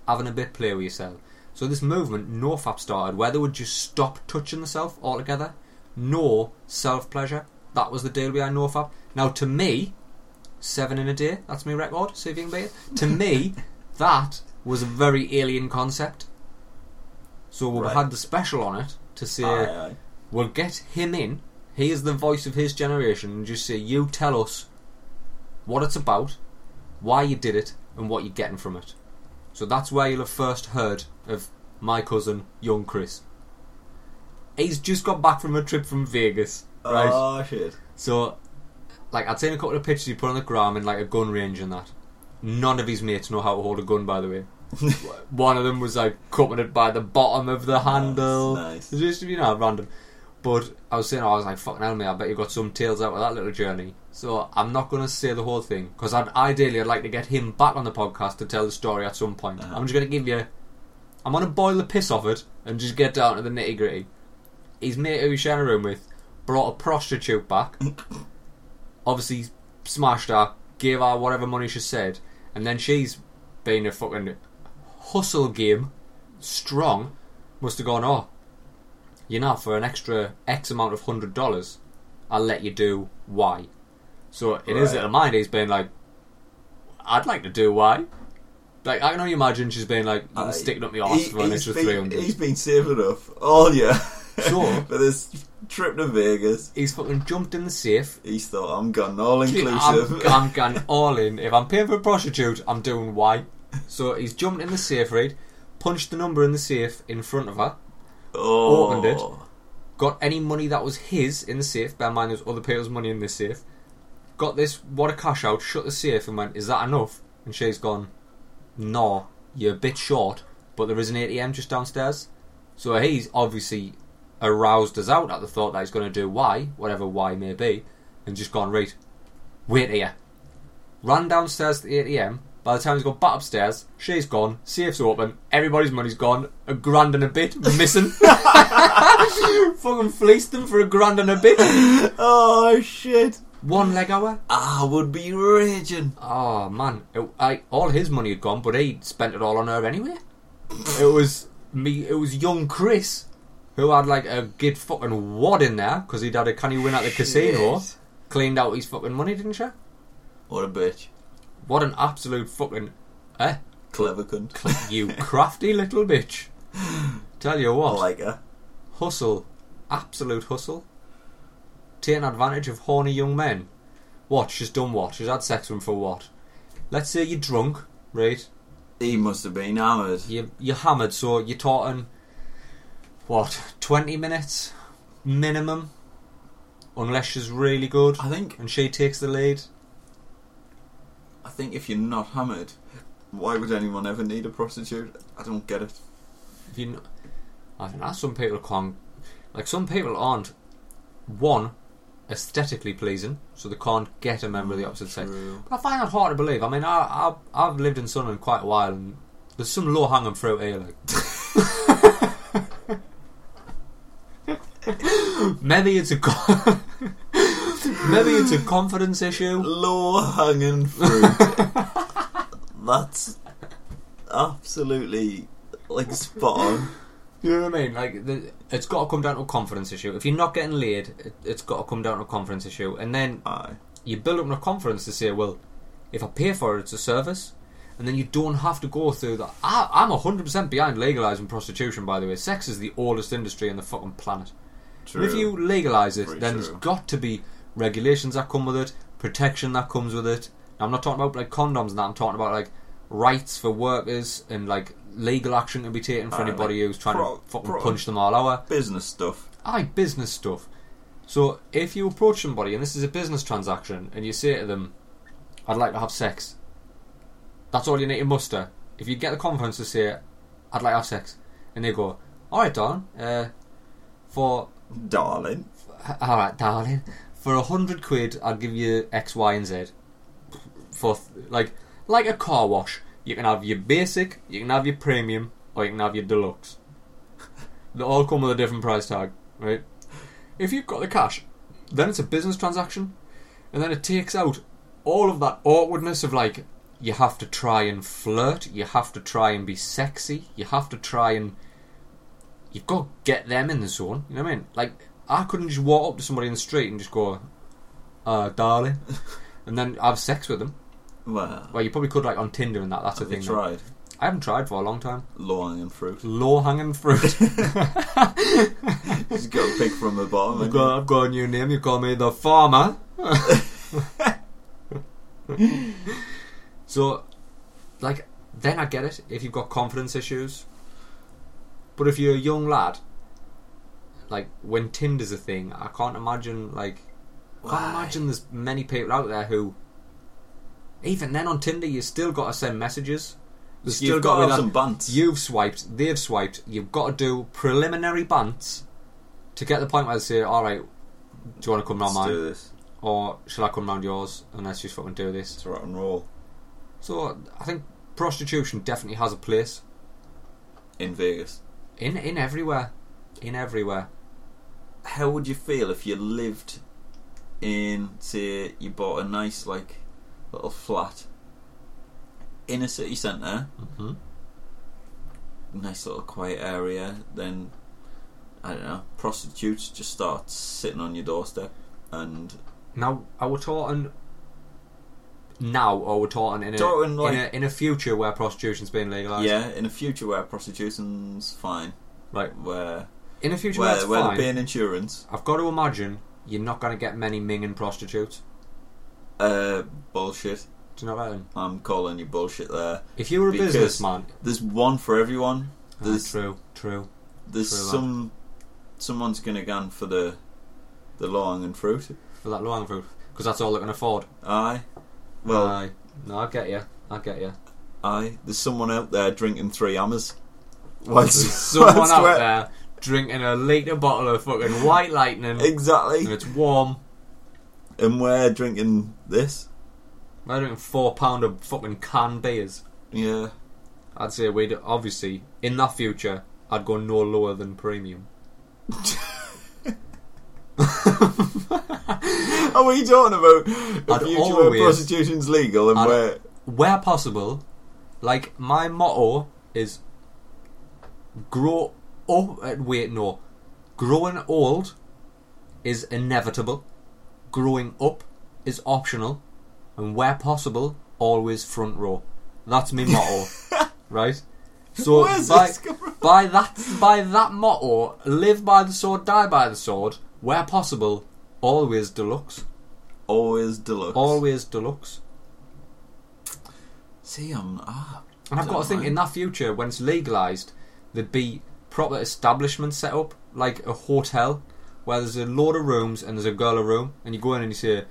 having a bit play with yourself. So this movement, no fap started, where they would just stop touching themselves altogether, no self pleasure. That was the deal behind no fap. Now to me, seven in a day, that's my record. See if you can beat it. To me, that was a very alien concept. So we Right. had the special on it to say Aye, aye. we'll get him in. He is the voice of his generation, and just say, you tell us what it's about, why you did it, and what you're getting from it. So that's where you'll have first heard of my cousin, young Chris. He's just got back from a trip from Vegas, right? Oh shit. So, like, I'd seen a couple of pictures he put on the gram in like a gun range and that. None of his mates know how to hold a gun, by the way. One of them was like cupping it by the bottom of the handle. nice. It's just you know random. But I was saying, I was like, fucking hell, mate, I bet you got some tales out of that little journey. So I'm not going to say the whole thing because I'd ideally I'd like to get him back on the podcast to tell the story at some point. Uh-huh. I'm just going to give you, I'm going to boil the piss off it and just get down to the nitty gritty. His mate who he's sharing a room with brought a prostitute back. Obviously smashed her, gave her whatever money she said, and then she's been a fucking hustle game, strong. Must have gone, oh, you know, for an extra X amount of hundred dollars, I'll let you do Y. So in his Right. little mind, he's been like, I'd like to do why. Like I can only imagine she's being like, uh, "You can Aye. stick it up my arse he, for an extra three hundred. He's been saving up all year Sure. for this trip to Vegas. He's fucking jumped in the safe. He's thought, I'm gone all I'm, inclusive. I'm going all in. If I'm paying for a prostitute, I'm doing Y. So he's jumped in the safe, right? Punched the number in the safe in front of her. Oh, opened it. Got any money that was his in the safe. Bear in mind, there's other people's money in this safe. Got this, what a cash out, shut the safe and went, Is that enough? And she's gone, No, you're a bit short, but there is an ATM just downstairs. So he's obviously aroused us out at the thought that he's going to do Y, whatever Y may be, and just gone, Right, wait here. Ran downstairs to the ATM. By the time he's got back upstairs, she's gone, safe's open, everybody's money's gone, a grand and a bit missing. Fucking fleeced them for a grand and a bit. oh shit! One leg hour. I would be raging. Oh man, it, I, all his money had gone, but he spent it all on her anyway. it was me. It was young Chris who had like a good fucking wad in there because he'd had a canny win at the casino. Shit. Cleaned out his fucking money, didn't she? What a bitch. What an absolute fucking eh? Clever cunt. You crafty little bitch. Tell you I what, like her. hustle, absolute hustle. Taking advantage of horny young men. What? She's done what? She's had sex with him for what? Let's say you're drunk, right? He must have been hammered. You you're hammered, so you're talking what? Twenty minutes minimum, unless she's really good I think. and she takes the lead. I think if you're not hammered, why would anyone ever need a prostitute? I don't get it. If you, I think that some people can't, like some people aren't one aesthetically pleasing, so they can't get a member of the opposite sex. But I find that hard to believe. I mean, I, I I've lived in Sunderland quite a while, and there's some low hanging fruit here. Like, maybe it's a maybe it's a confidence issue. Low hanging fruit. That's absolutely like spot on. You know what I mean? Like, the, it's got to come down to a confidence issue. If you're not getting laid, it, it's got to come down to a confidence issue, and then Aye. you build up enough confidence to say, well, if I pay for it, it's a service, and then you don't have to go through that. I, I'm 100% behind legalising prostitution, by the way. Sex is the oldest industry on the fucking planet. True. And if you legalise it, Very then true. there's got to be regulations that come with it, protection that comes with it. Now, I'm not talking about like condoms and that, I'm talking about like rights for workers and like legal action can be taken for Aye, anybody like who's trying pro- to fucking pro- punch them all out. business stuff. Aye, business stuff. So if you approach somebody and this is a business transaction and you say to them, I'd like to have sex, that's all you need to muster. If you get the confidence to say, I'd like to have sex, and they go, Alright, darling, uh, for, Darling. alright, darling, for a hundred quid, I'll give you X, Y, and Z. For, th- like, like a car wash, you can have your basic, you can have your premium, or you can have your deluxe. They all come with a different price tag, right? If you've got the cash, then it's a business transaction, and then it takes out all of that awkwardness of like you have to try and flirt, you have to try and be sexy, you have to try and you've got to get them in the zone. You know what I mean? Like I couldn't just walk up to somebody in the street and just go, "Uh, darling," and then have sex with them. Well, Well, you probably could like on Tinder and that. That's a thing. though. tried? I haven't tried for a long time. Low hanging fruit. Low hanging fruit. Just got to pick from the bottom. I've got, I've got a new name. You call me the farmer. so, like, then I get it if you've got confidence issues. But if you're a young lad, like when Tinder's a thing, I can't imagine like I can't imagine there's many people out there who. Even then on Tinder, you still got to send messages. There's You've still got to have some bants. You've swiped, they've swiped. You've got to do preliminary bants to get the point where they say, "All right, do you want to come round Let's mine, or shall I come round yours?" And let's just fucking do this. It's rock and roll. So I think prostitution definitely has a place In Vegas. in in everywhere, in everywhere. How would you feel if you lived in, say, you bought a nice, like, little flat in a city centre, hmm nice little quiet area, then, I don't know, prostitutes just start sitting on your doorstep and Now, I was talking now, or we're talking in a, Talking, like- in a in a future where prostitution's being legalised. Yeah, in a future where prostitution's fine, Right. where In a future where, where, it's where fine, paying insurance, I've got to imagine you're not going to get many minging prostitutes. uh, bullshit. Do you know what I mean? I'm calling you bullshit there. If you were a Because businessman, There's one for everyone. ah, There's true, true. there's True that. some someone's gonna gun for the the low hanging fruit. For that low hanging fruit, because that's all they can afford. Aye. Well, Aye. no, I get you. I get you. aye. There's someone out there drinking three hammers. There's someone whilst out we're- there drinking a litre bottle of fucking white lightning, Exactly. and it's warm. And we're drinking this. We're drinking four pound of fucking canned beers. Yeah. I'd say we'd obviously in that future I'd go no lower than premium. Are we talking about a future where prostitution's legal and I'd- where Where possible, like my motto is grow up. uh, Wait, no, growing old is inevitable. Growing up is optional, and where possible, always front row. That's my motto, right? So by, this coming from? by that by that motto, live by the sword, die by the sword. Where possible, always deluxe. always deluxe. Always deluxe. See, I'm ah. And I've got to think mind. in that future, when it's legalised, there'd be proper establishment set up, like a hotel, where there's a load of rooms and there's a girl a room, and you go in and you say,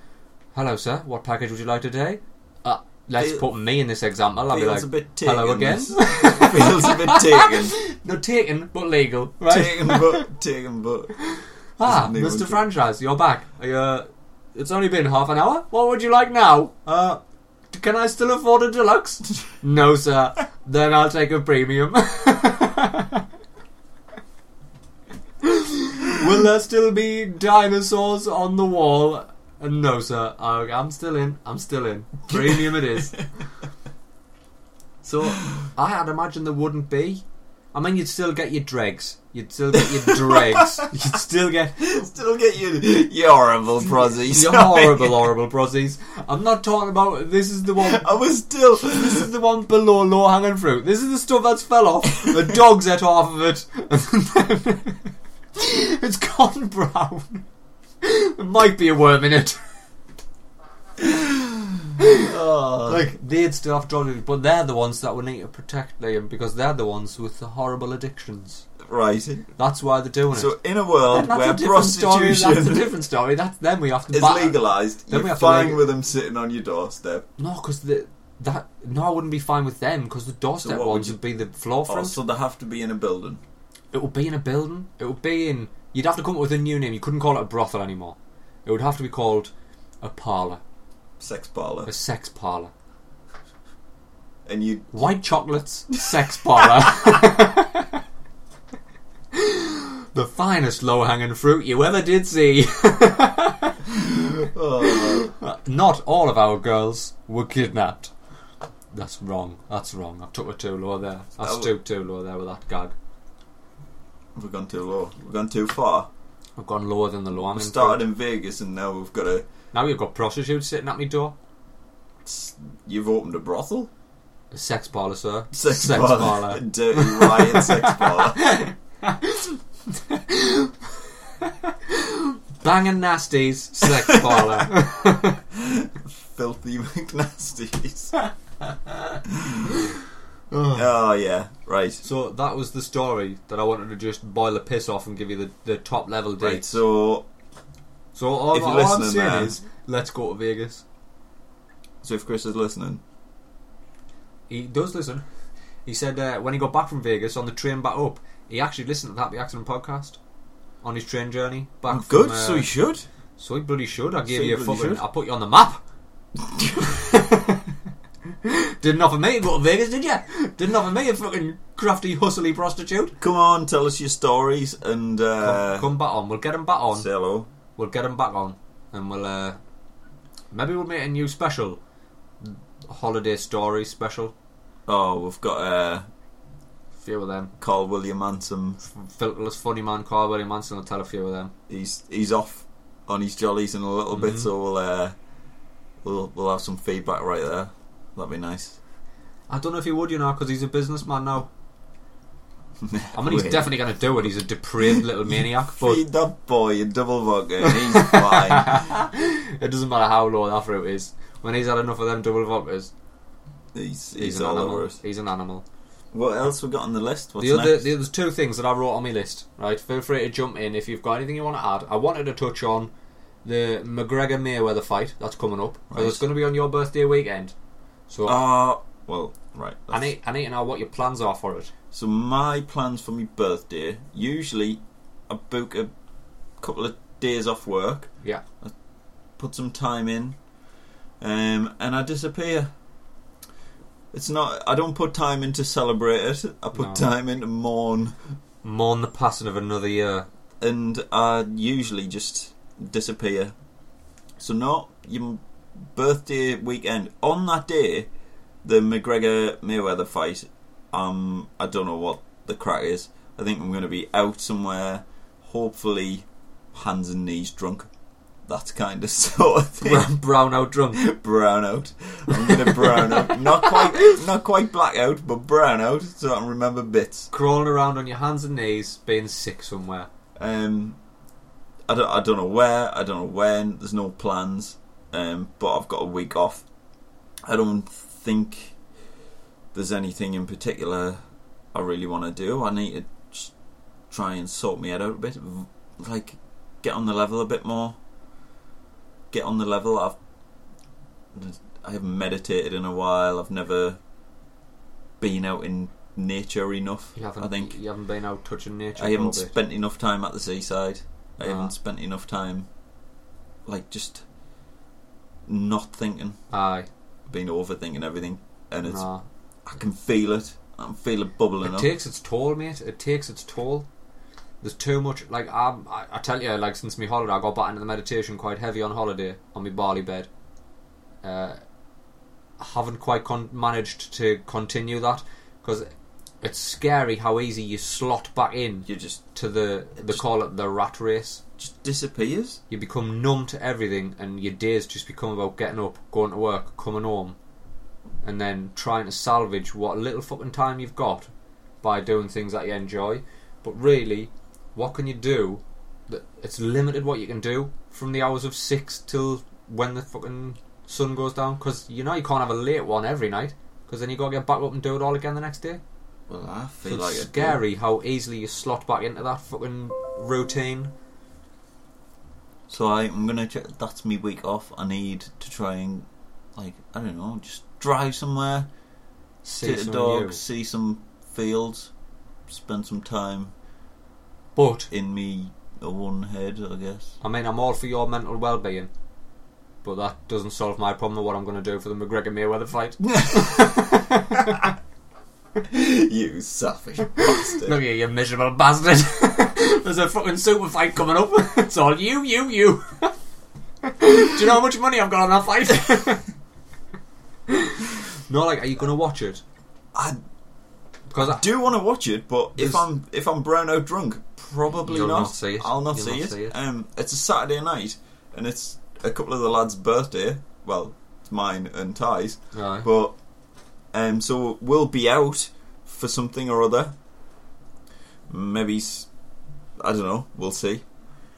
"Hello, sir. What package would you like today?" Uh, let's Feel- put me in this example. I'll be Feels like, a bit taken. "Hello again." this. feels a bit taken. no, taken but legal, right? taken, but taken, but. ah, Mr. Franchise, you're back. Are you, uh, it's only been half an hour. What would you like now? Uh, can I still afford a deluxe? no, sir. Then I'll take a premium. Will there still be dinosaurs on the wall? Uh, no, sir. I, I'm still in. I'm still in. Premium it is. So, I had imagined there wouldn't be. I mean, you'd still get your dregs. You'd still get your dregs. You'd still get Still get you, you horrible prozzies. your horrible, horrible prozzies. I'm not talking about. This is the one. I was still. This is the one below low hanging fruit. This is the stuff that's fell off. The dogs ate half of it. it's gone brown. There might be a worm in it. Oh, Like they'd still have to, but they're the ones that we need to protect Liam because they're the ones with the horrible addictions. right. That's why they're doing it. So, in a world where a different story. That's a different story. That's then we have to is bat- legalised, Then we you're have to fine leg- with them sitting on your doorstep. No, because the that no, I wouldn't be fine with them because the doorstep would ones you- would be the floor oh, front. Also, they have to be in a building. It would be in a building. It would be in. You'd have to come up with a new name. You couldn't call it a brothel anymore. It would have to be called a parlour, Sex parlour. a sex parlour. And you. White chocolates, sex parlour. the finest low hanging fruit you ever did see. Oh, Not all of our girls were kidnapped. That's wrong. That's wrong. I took it too low there. I stooped too low there with that gag. We've gone too low. We've gone too far. I've gone lower than the low We started in Vegas and now we've got a. Now you've got prostitutes sitting at my door. You've opened a brothel? A sex parlour, sir. Sex, Sex parlour. parlour. A dirty riot sex parlour. Banging nasties, sex parlour. Filthy McNasties. Oh, yeah. Right. so that was the story that I wanted to just boil the piss off and give you the, the top level Right, so So all, If you're all I'm listening saying is, let's go to Vegas. so if Chris is listening, He does listen. He said uh, when he got back from Vegas on the train back up, he actually listened to the Happy Accident podcast on his train journey back. oh, good, from, uh, so he should. So he bloody should. I gave So he you a bloody fucking. should. I put you on the map. Didn't offer me to go to Vegas, did you? Didn't offer me a fucking crafty, hustly prostitute. Come on, tell us your stories and uh, come, come back on. We'll get him back on. say hello. We'll get him back on, and we'll uh, maybe we'll make a new special, holiday story special. Oh, we've got uh, few of them. Carl William Manson. Filterless funny man, Carl William Manson will tell a few of them. He's he's off on his jollies in a little bit, Mhm. so we'll uh, we'll we'll have some feedback right there. That'd be nice. I don't know if he would, you know, because he's a businessman now. I mean, he's Wait. definitely going to do it. He's a depraved little maniac, but Feed that boy a double vodka. He's fine. it doesn't matter how low that fruit is. When he's had enough of them double vodkas, He's, he's, he's an all animal. over it. He's an animal. What else we got on the list? What's the other, next? the, there's two things that I wrote on my list. Right, feel free to jump in if you've got anything you want to add. I wanted to touch on the McGregor Mayweather fight that's coming up because Right. it's going to be on your birthday weekend. So Uh, well, right. I need, I need to know what your plans are for it. So my plans for my birthday, usually I book a couple of days off work, Yeah, I put some time in, um, and I disappear. It's not. I don't put time in to celebrate it. I put No. time in to mourn, mourn the passing of another year. and I usually just disappear. So no, your birthday weekend on that day, the McGregor Mayweather fight. Um, I don't know what the crack is. I think I'm going to be out somewhere, hopefully, hands and knees drunk. That's kind of sort of thing. Brown out drunk. brown out. I'm going to brown out. Not quite, not quite black out, but brown out, so I can remember bits. Crawling around on your hands and knees, being sick somewhere. Um, I don't, I don't know where, I don't know when. There's no plans. Um, but I've got a week off. I don't think there's anything in particular I really want to do. I need to try and sort me head out a bit, like get on the level a bit more. Get on the level. I've I haven't meditated in a while. I've never been out in nature enough. You I think you haven't been out touching nature. I haven't spent enough time at the seaside. I Ah. haven't spent enough time, like just not thinking, Aye, been overthinking everything, and it's nah. I can feel it. I can feel it bubbling up. It up. takes its toll, mate. It takes its toll. There's too much. Like I'm, I, I tell you, like since my holiday, I got back into the meditation quite heavy on holiday on my barley bed. Uh, I haven't quite con- managed to continue that because it's scary how easy you slot back in you just to the they call it the rat race. Just disappears. You become numb to everything, and your days just become about getting up, going to work, coming home, and then trying to salvage what little fucking time you've got by doing things that you enjoy. But really, what can you do? That It's limited what you can do from the hours of six till when the fucking sun goes down. Because you know you can't have a late one every night. Because then you got to get back up and do it all again the next day. Well, I So feel it's like it. scary how easily you slot back into that fucking routine. So I, I'm gonna check. That's me week off. I need to try and like I don't know, just drive somewhere, See take the some dog, new. see some fields, spend some time But in me own head. I guess. I mean, I'm all for your mental well-being, but that doesn't solve my problem of what I'm going to do for the McGregor Mayweather fight. you selfish bastard. Look at you, you miserable bastard! There's a fucking super fight coming up. It's all you, you, you. do you know how much money I've got on that fight? no, like, are you going to watch it? I Because I, do want to watch it, but if There's- I'm if I'm brown out drunk, probably You'll not. not see it. I'll not, You'll see, not it. see it. Um, it's a Saturday night, and it's a couple of the lads' birthday. Well, it's mine and Ty's, Aye. but um, so we'll be out for something or other. Maybe I don't know. We'll see.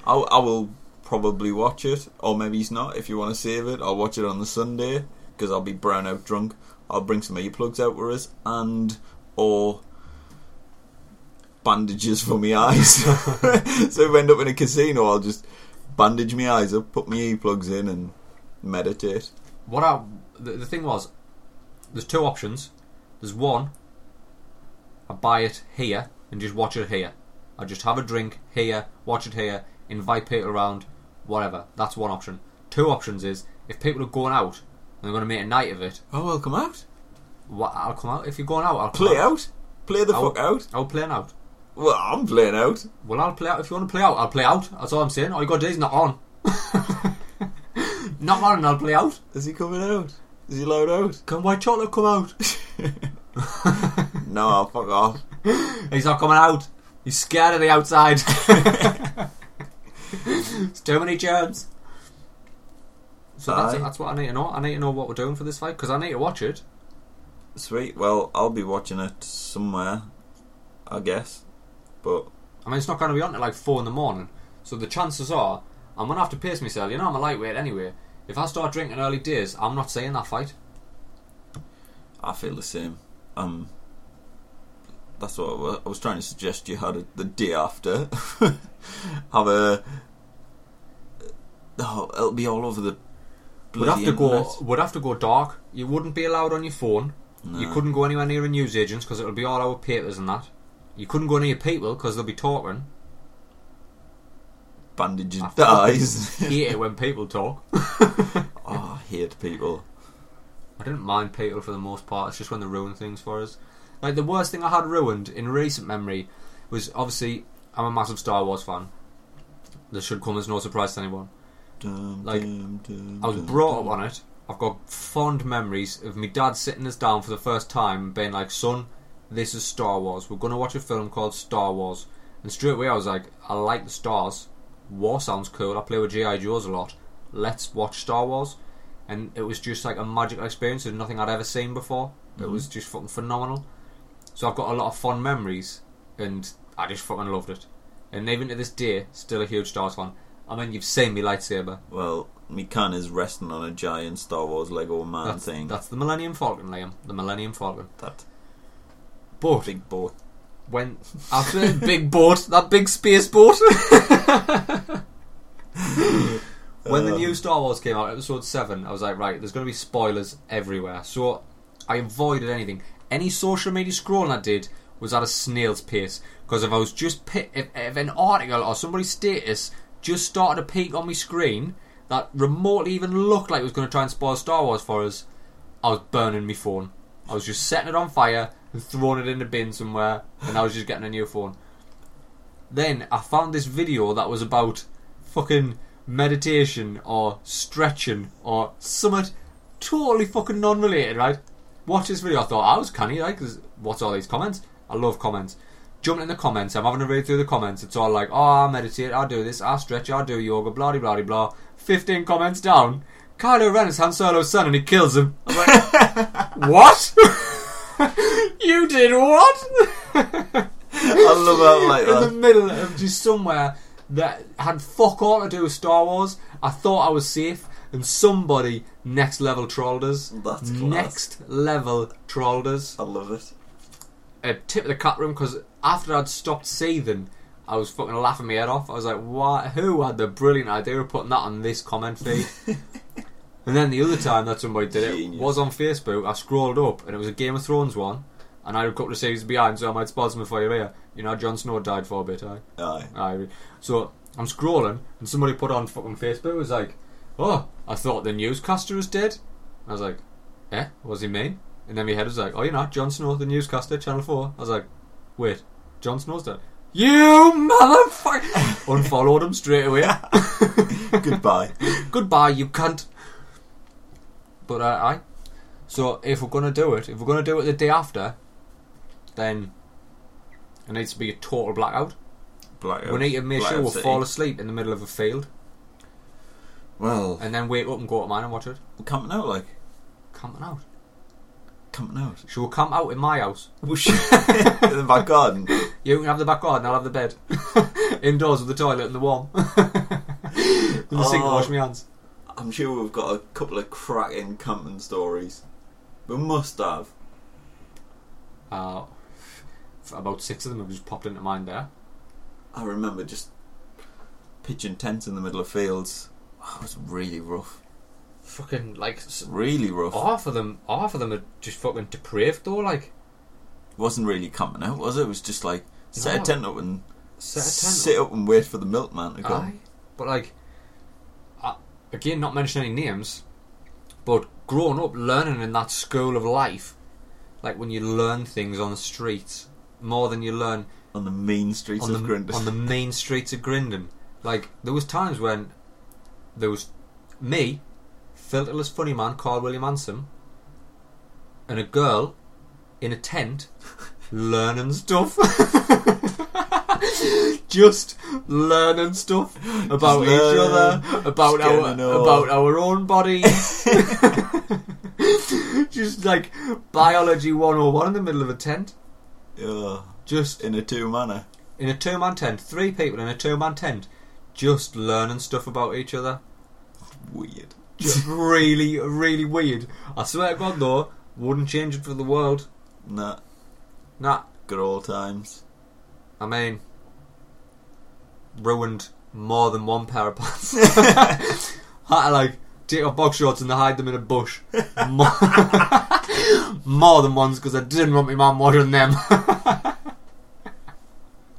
I'll, I will probably watch it, or maybe he's not. If you want to save it, I'll watch it on the Sunday because I'll be brown out drunk. I'll bring some earplugs out with us and or bandages for my eyes. so if I end up in a casino, I'll just bandage my eyes up, put my earplugs in, and meditate. What I the, the thing was, there's two options. There's one, I buy it here and just watch it here. I just have a drink here, watch it here, invite people around, whatever. That's one option. Two options is if people are going out and they're going to make a night of it. Oh, well, come out. What I'll come out. If you're going out, I'll come Play out. Play the I'll- fuck out. I'll play out. Well, I'm playing out. Well, I'll play out. If you want to play out, I'll play out. That's all I'm saying. All you got to do is not on. not on, and I'll play out. Is he coming out? Is he loud out? Can white chocolate come out? no, fuck off. He's not coming out. He's scared of the outside. It's too many germs. So that's, Aye. that's what I need to know. I need to know what we're doing for this fight because I need to watch it. Sweet. Well, I'll be watching it somewhere, I guess. But I mean, it's not going to be on at like four in the morning, so the chances are I'm going to have to pace myself. You know, I'm a lightweight anyway. If I start drinking early days, I'm not seeing that fight. I feel the same. Um, that's what I wa- I was trying to suggest. You had it the day after. Have a. Oh, it'll be all over the. Would have to go. internet. Would have to go dark. You wouldn't be allowed on your phone. You couldn't go anywhere near a newsagents because it'll be all our papers and that. You couldn't go near people because they'll be talking. Bandage I his eyes. hate it when people talk. oh, I hate people. I didn't mind people for the most part. It's just when they ruin things for us. Like the worst thing I had ruined in recent memory was obviously I'm a massive Star Wars fan. This should come as no surprise to anyone. Dum, Like, dum, dum, I was brought up on it. I've got fond memories of my dad sitting us down for the first time and being like, "Son, this is Star Wars. We're going to watch a film called Star Wars." And straight away I was like, "I like the stars. War sounds cool. I play with GI Joes a lot. Let's watch Star Wars." And it was just like a magical experience and nothing I'd ever seen before. It Mhm. was just fucking phenomenal. So I've got a lot of fond memories, and I just fucking loved it. And even to this day, still a huge Star Wars fan. I mean, you've seen me lightsaber. Well, me can is resting on a giant Star Wars Lego man That's, thing. that's the Millennium Falcon, Liam. The Millennium Falcon. that But big boat. When after big boat, that big space boat. when the Um, new Star Wars came out, Episode Seven, I was like, right, there's going to be spoilers everywhere. So I avoided anything. Any social media scrolling I did was at a snail's pace because if I was just if, if an article or somebody's status just started to peek on my screen that remotely even looked like it was going to try and spoil Star Wars for us, I was burning my phone. I was just setting it on fire and throwing it in the bin somewhere, and I was just getting a new phone. Then I found this video that was about fucking meditation or stretching or something totally fucking non-related, right? Watch this video. I thought oh, I was canny, like, what's all these comments? I love comments. Jumping in the comments, I'm having to read through the comments. It's all like, oh, I meditate, I do this, I stretch, I do yoga, blah blah blah blah. Fifteen comments down, Kylo Ren is Han Solo's son and he kills him. Like, what? you did what? I love how like in the middle of just somewhere that had fuck all to do with Star Wars. I thought I was safe, and somebody next level trolled us. That's class. Next level trolled us. I love it. A tip of the cat room because after I'd stopped seething, I was fucking laughing my head off. I was like, "What? Who had the brilliant idea of putting that on this comment feed?" and then the other time that somebody did it was on Facebook. I scrolled up and it was a Game of Thrones one, and I had a couple of series behind, so I might spot some for you here. You know, Jon Snow died for a bit. Aye. Aye. Aye. So I'm scrolling, and somebody put on fucking Facebook was like, "Oh, I thought the newscaster was dead." I was like, "Eh, what does he mean?" And then my head was like, "Oh, you're not Jon Snow, the newscaster, Channel 4. I was like, "Wait, Jon Snow's dead." You motherfucker! Unfollowed him straight away. Goodbye. Goodbye, you cunt. But uh, aye. So if we're gonna do it, if we're gonna do it the day after, then it needs to be a total blackout. Blackout. We need to make sure Blackout we'll fall asleep in the middle of a field Well, and then wake up and go to mine and watch it. we're camping out like Camping out. camping out. Should we camp out in my house? in the back garden. You can have the back garden, I'll have the bed. Indoors with the toilet and the warm. and the sink to Oh. wash my hands. I'm sure we've got a couple of cracking camping stories. We must have. Uh, about six of them have just popped into mind there. I remember just pitching tents in the middle of fields. Oh, it was really rough. Fucking like Really rough. half of them, half of them are just fucking depraved though. Like wasn't really camping out, was it? It was just like set No. a tent up and set a tent sit up and wait for the milkman to come. Aye. But like, again, not mentioning any names, but growing up, learning in that school of life, like when you learn things on the streets more than you learn On the mean streets on of the Grindon. on the main streets of Grindon. Like there was times when there was me, filterless funny man Carl William Manson, and a girl in a tent learning stuff. just learning stuff about each other, about our about our own bodies. just like biology 101 in the middle of a tent. Yeah, Just in a two manner. in a two man tent, three people in a two man tent, just learning stuff about each other. Weird. Just really, really weird. I swear to God, though, wouldn't change it for the world. Nah, Nah, good old times. I mean, ruined more than one pair of pants. Had to like take off box shorts and hide them in a bush. More, more than once because I didn't want my mum watching them.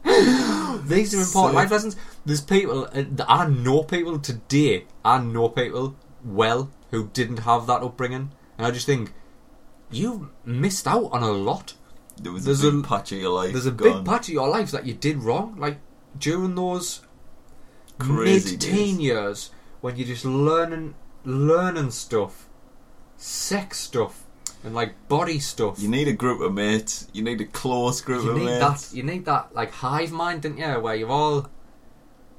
These are important Sick. life lessons. There's people, uh, I know people today, I know people well who didn't have that upbringing. And I just think, you missed out on a lot. There was There's a big a- patch of your life. There's a gone. big part of your life that you did wrong, like during those Crazy mid-teen days. years when you're just learning, learning stuff, sex stuff, and like body stuff. You need a group of mates. You need a close group You of need mates. that. You need that like hive mind, don't you? Where you're all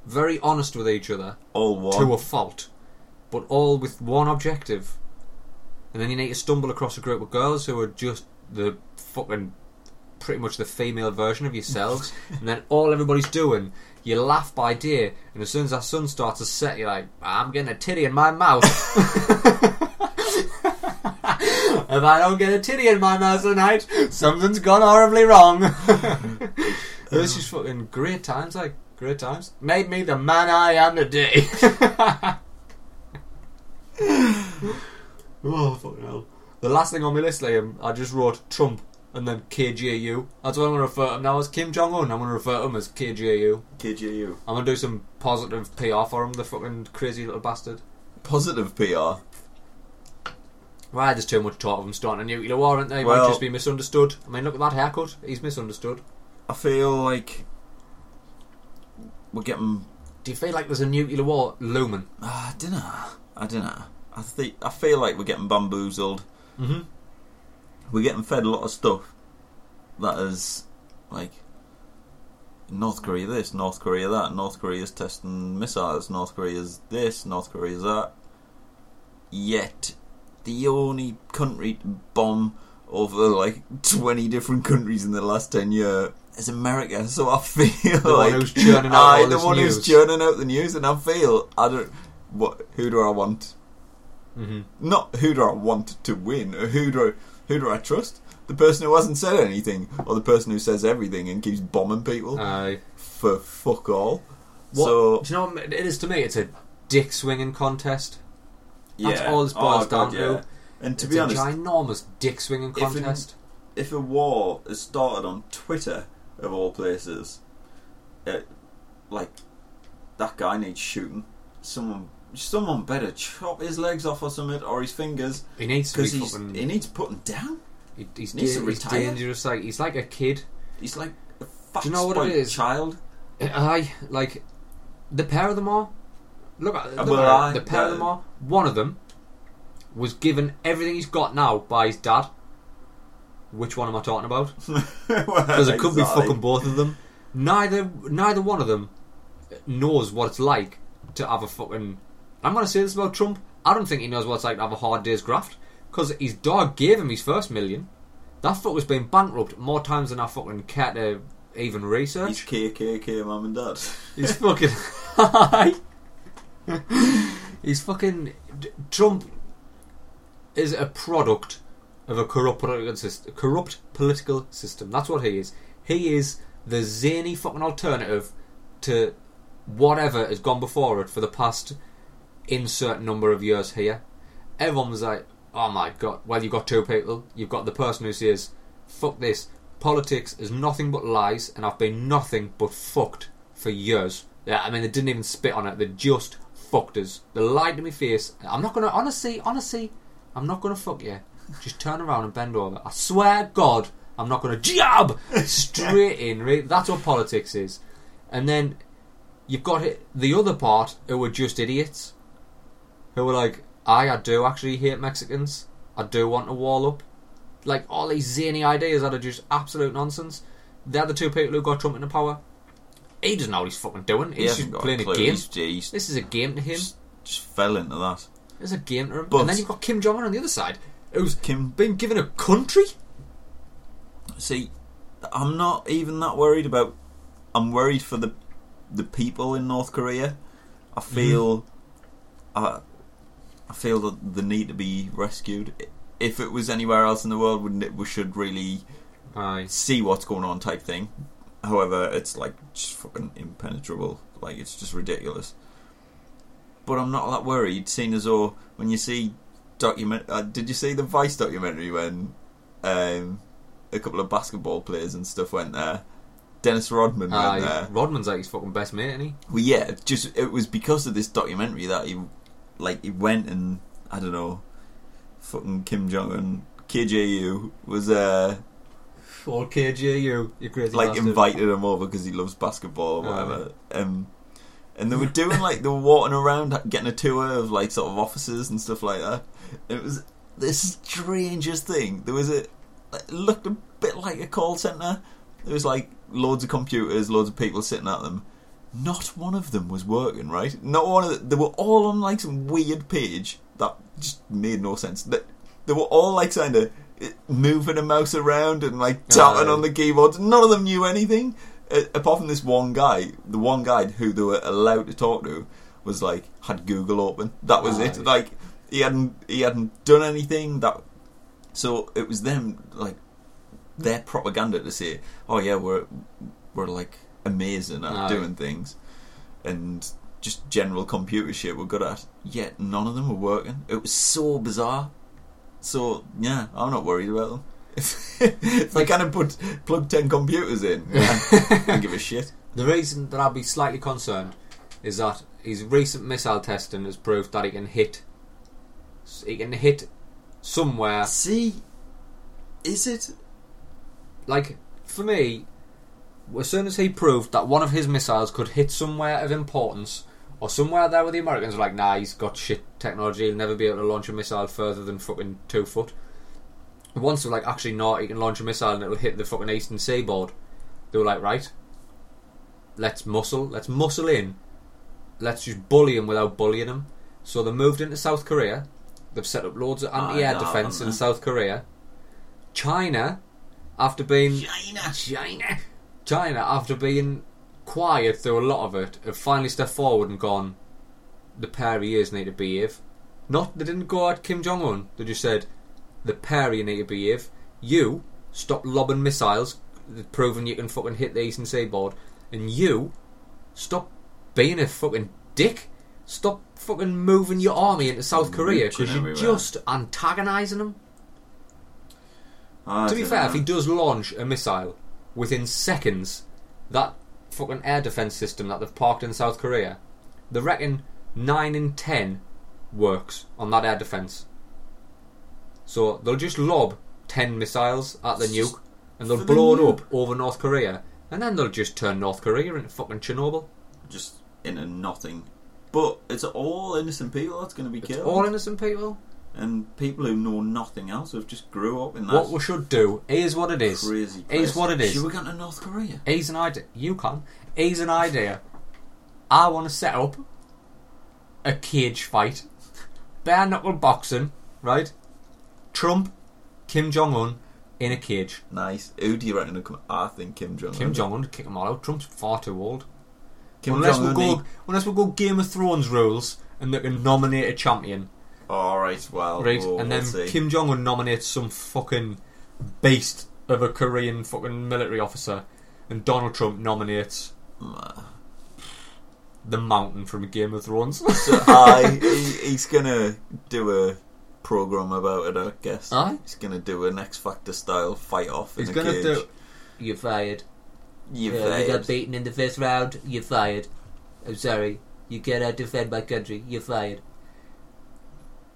very honest with each other All one. to a fault, but all with one objective. And then you need to stumble across a group of girls who are just the fucking pretty much the female version of yourselves, and then all everybody's doing, you laugh by day, and as soon as that sun starts to set, you're like, I'm getting a titty in my mouth. if I don't get a titty in my mouth tonight, something's gone horribly wrong. it's just fucking great times, like great times. Made me the man I am today. oh fucking hell! The last thing on my list, Liam, I just wrote Trump and then KJU. That's what I'm going to refer to him now as Kim Jong Un. I'm going to refer to him as KJU. KJU. I'm going to do some positive PR for him, the fucking crazy little bastard. Positive PR. Why, there's too much talk of him starting a nuclear war, aren't they? He Well- might just be misunderstood. I mean, look at that haircut. He's misunderstood. I feel like we're getting. Do you feel like there's a nuclear war looming? ah, I don't know. I don't know. I think I feel like we're getting bamboozled. Mm-hmm. We're getting fed a lot of stuff that is like North Korea this, North Korea that, North Korea's testing missiles, North Korea's this, North Korea's that. Yet the only country to bomb over like twenty different countries in the last ten years is America. So I feel The one like who's churning out all the one news. who's churning out the news, and I feel I don't. What? Who do I want? Mm-hmm. Not who do I want to win, or who do I, who do I trust? The person who hasn't said anything, or the person who says everything and keeps bombing people for fuck all. what, So do you know what it is to me? It's a dick swinging contest. That's yeah, all this oh, boils Oh, God, down yeah. to. And to it's be a honest, ginormous dick swinging If in- contest. if a war is started on Twitter of all places, it, like that guy needs shooting. Someone, someone better chop his legs off or something, or his fingers, He needs to be he's he needs putting down. he- he's, needs da- to he's dangerous. Like he's like a kid. He's like a fat Do you know what it is? child. Uh, I like the pair of them all. Look uh, uh, at, look well, at I- the pair of uh, them all. One of them was given everything he's got now by his dad. Which one am I talking about? Because it could be fucking both of them. Neither, neither one of them knows what it's like to have a fucking. I'm gonna say this about Trump. I don't think he knows what it's like to have a hard day's graft. Because his dog gave him his first million. That fucker's been bankrupt more times than I fucking care to even research. He's. KKK mum and dad. He's fucking. He's fucking. Trump is a product of a corrupt political system. Corrupt political system. That's what he is. He is the zany fucking alternative to whatever has gone before it for the past insert number of years here. Everyone was like, oh my god. Well, you've got two people. You've got the person who says, fuck this. Politics is nothing but lies, and I've been nothing but fucked for years. Yeah, I mean, they didn't even spit on it. They just fucked us. They lied to my face. I'm not gonna, honestly, honestly, I'm not gonna fuck you. Just turn around and bend over. I swear, God, I'm not gonna jab straight in. Right? That's what politics is. And then you've got it, the other part who are just idiots, who were like, I, I do actually hate Mexicans. I do want to wall up. Like all these zany ideas that are just absolute nonsense. They're the two people who got Trump into power. he doesn't know what he's fucking doing. He He's hasn't just playing a a game. He's, he's This is a game to him. just, just fell into that. It's a game to him. But- and then you've got Kim Jong Un on the other side, who's Kim, been given a country. see, I'm not even that worried about. I'm worried for the the people in North Korea. I mm-hmm. feel, I, I feel that they need to be rescued. If it was anywhere else in the world, wouldn't it? We should really Aye. see what's going on, type thing. However, it's like just fucking impenetrable. Like it's just ridiculous. But I'm not that worried, seeing as though when you see document, uh, did you see the Vice documentary when um, a couple of basketball players and stuff went there? Dennis Rodman went there. Rodman's like his fucking best mate, isn't he? Well, yeah, just it was because of this documentary that he, like, he went and I don't know, fucking Kim Jong Un, KJU was uh, Or KJU, you crazy like bastard. invited him over because he loves basketball or Aye. whatever. Um, and they were doing like they were walking around getting a tour of like sort of offices and stuff like that. And it was the strangest thing. There was a it looked a bit like a call center. There was like loads of computers, loads of people sitting at them. Not one of them was working, right? Not one of the, they were all on like some weird page that just made no sense. They, they were all like kind of moving a mouse around and like tapping Aye. on the keyboards. None of them knew anything uh, apart from this one guy. The one guy who they were allowed to talk to was like had Google open. That was it. Like he hadn't he hadn't done anything. That so it was them like their propaganda to say, oh yeah, we're we're like amazing at Aye. doing things, and just general computer shit we're good at. Yet none of them were working. It was so bizarre. So yeah, I'm not worried about them. if I kind of put plug ten computers in, yeah, I give a shit. The reason that I'd be slightly concerned is that his recent missile testing has proved that he can hit. He can hit somewhere. See, is it? Like for me, as soon as he proved that one of his missiles could hit somewhere of importance, or somewhere there where the Americans were like, "Nah, he's got shit technology. He'll never be able to launch a missile further than fucking two foot." Once they were like, "Actually, no, he can launch a missile and it'll hit the fucking eastern seaboard," they were like, "Right, let's muscle, let's muscle in, let's just bully him without bullying him." So they moved into South Korea. They've set up loads of anti-air know, defense in? South Korea. China, after being China. China. China, after being quiet through a lot of it, have finally stepped forward and gone, the pair of years need to behave. Not, they didn't go at Kim Jong Un, they just said, the pair of you need to behave. You, stop lobbing missiles, proving you can fucking hit the eastern seaboard, and you, stop being a fucking dick. Stop fucking moving your army into South mm, Korea because you're just antagonising them. I To be fair, know. if he does launch a missile within seconds, that fucking air defense system that they've parked in South Korea, they reckon nine in ten works on that air defense. So they'll just lob ten missiles at the nuke, and they'll For the blow it up over North Korea, and then they'll just turn North Korea into fucking Chernobyl. just into nothing. But it's all innocent people that's going to be It's killed, all innocent people. And people who know nothing else who've just grew up in that What we should do is what it is. crazy. is what it is. Should we go to North Korea? He's an idea. You can. He's an idea. I want to set up a cage fight, bare knuckle boxing, right? Trump, Kim Jong Un in a cage. Nice. Who do you reckon will come? I think Kim Jong. Un Kim Jong Un kick them all out. Trump's far too old. Kim unless we Un. go, unless we go Game of Thrones rules and they can nominate a champion, All right. Well. right? we'll- oh, and then we'll. Kim Jong Un nominates some fucking beast of a Korean fucking military officer, and Donald Trump nominates the Mountain from Game of Thrones. So I, he, he's gonna do a program about it. I guess. Aye. He's gonna do an X Factor style fight off He's gonna cage. do. You're fired. You Yeah, you got beaten in the first round. You're fired. I'm sorry. You cannot defend my country. You're fired.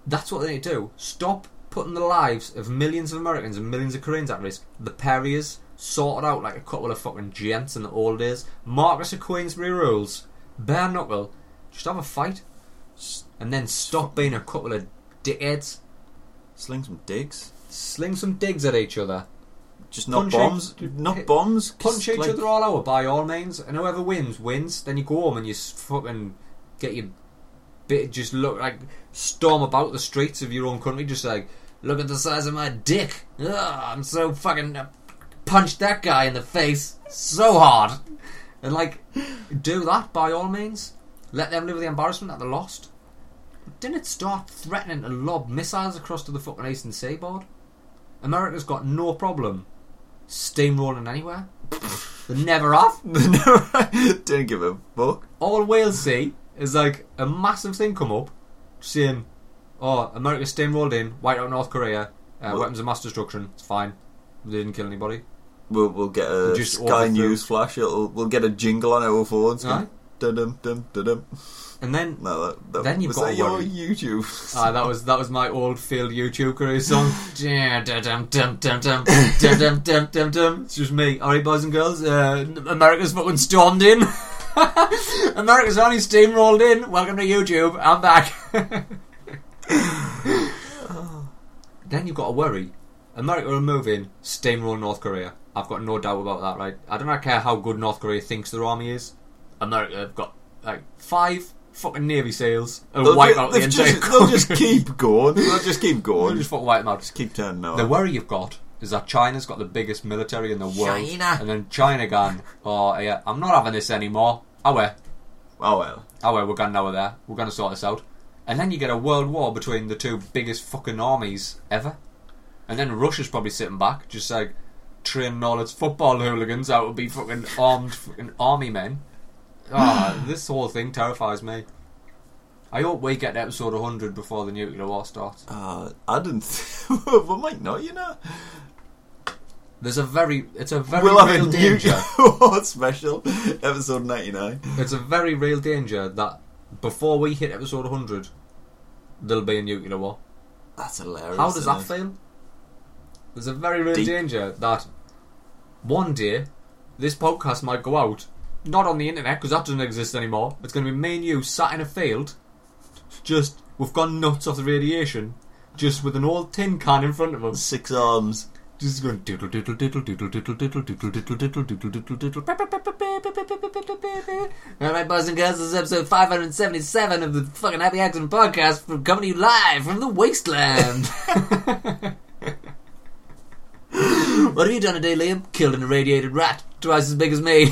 That's what they need to do. Stop putting the lives of millions of Americans and millions of Koreans at risk. The Perriers sorted out like a couple of fucking gents in the old days. Marquess of Queensberry rules. Bare knuckle. Just have a fight. And then stop being a couple of dickheads. Sling some digs. Sling some digs at each other. just not Punch bombs, each- not hit- bombs. Punch each like, other all over by all means, and whoever wins wins. Then you go home and you fucking get your bit. Just look like storm about the streets of your own country, just like look at the size of my dick. Ugh, I'm so fucking uh, punched that guy in the face so hard, and like do that by all means. Let them live with the embarrassment that they lost. Didn't it start threatening to lob missiles across to the fucking eastern seaboard? America's got no problem steamrolling anywhere. they never have. Didn't give a fuck. All we'll see is like a massive thing come up saying, "Oh, America's steamrolled in, wiped out North Korea, uh, well, weapons of mass destruction. It's fine. They didn't kill anybody." We'll, we'll get a Just Sky News flash. It'll, we'll get a jingle on our phones. Dum dum dum dum. And then, no, that, that, then you've got that your YouTube. ah, that was that was my old failed YouTube career song. it's just me. All right, boys and girls, uh, America's fucking stormed in. America's only steamrolled in. Welcome to YouTube. I'm back. then you've got to worry. America will move in, steamroll North Korea. I've got no doubt about that, right? I don't care how good North Korea thinks their army is. America have got like five fucking Navy SEALs and They'll, wipe ju- out the entire just, they'll just keep going. They'll just keep They'll going. just fucking wipe them out. Just keep turning over. The worry you've got is that China's got the biggest military in the world. China. And then China gone, oh yeah, I'm not having this anymore. Oh well, oh well. oh well, we're going now there. We're going to sort this out. And then you get a world war between the two biggest fucking armies ever. And then Russia's probably sitting back, just like training all its football hooligans out to be fucking armed fucking army men. Ah, this whole thing terrifies me. I hope we get to episode 100 before the nuclear war starts. Uh, I didn't. Th- we might not, you know. There's a very, it's a very we'll have real a danger. new special episode ninety nine. It's a very real danger that before we hit episode 100, there'll be a nuclear war. That's hilarious. How does that it? feel? There's a very real Deep. danger that one day this podcast might go out, not on the internet because that doesn't exist anymore. It's going to be me and you sat in a field, just we've gone nuts off the radiation, just with an old tin can in front of us, Six arms. Just going diddle diddle diddle diddle diddle diddle diddle diddle diddle diddle diddle diddle. All right, boys and girls, this is episode 577 of the fucking Happy Accident podcast from coming to you live from the wasteland. what have you done today, Liam? Killed an irradiated rat, twice as big as me.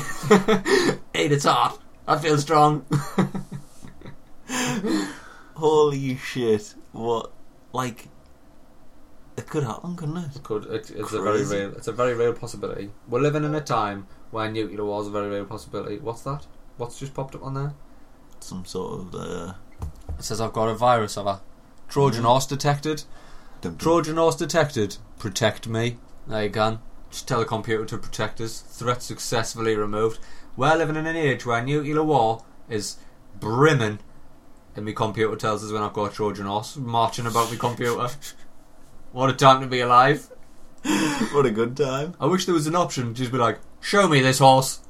Ate its heart. I feel strong. Holy shit! What? Like, it could happen, couldn't it? Could it, it's a very real. It's a very real possibility. We're living in a time where nuclear war is a very real possibility. What's that? What's just popped up on there? Some sort of. Uh, It says I've got a virus, have I? Trojan Mhm. horse detected. dum- Trojan horse detected. Protect me. There you go. Just tell the computer to protect us. Threat successfully removed. We're living in an age where nuclear war is brimming, and my computer tells us when I've got a Trojan horse marching about my computer. What a time to be alive! what a good time. I wish there was an option to just be like, show me this horse.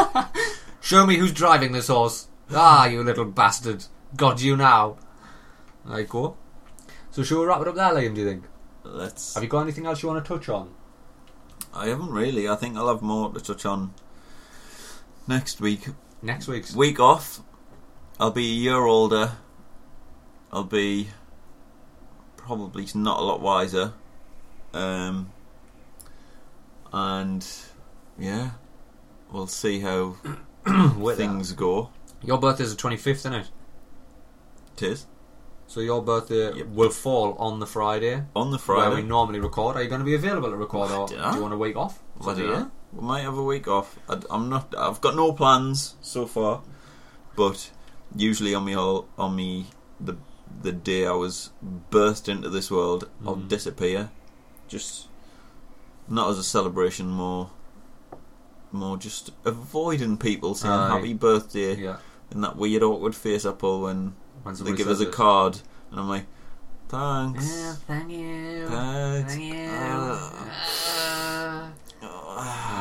show me who's driving this horse. Ah, you little bastard. Got you now. You go. So shall we wrap it up there, Liam, do you think? Let's. Have you got anything else you want to touch on? I haven't really. I think I'll have more to touch on next week. Next week's. Week off. I'll be a year older. I'll be probably not a lot wiser. Um, and yeah, we'll see how things go. that. Your birthday's the 25th, isn't it? It is So your birthday Yep. will fall on the Friday, on the Friday. where we normally record. Are you going to be available to record, or do you want a week off? Don't We might have a week off. I, am not. I've got no plans so far, but usually on me on me the the day I was burst into this world, I'll Mm. disappear. Just not as a celebration, more more just avoiding people saying Aye. happy birthday Yeah. and that weird awkward face I pull when When they give us a it. card and I'm like, thanks. Yeah, thank you. Thanks. Thank you. Uh, Uh,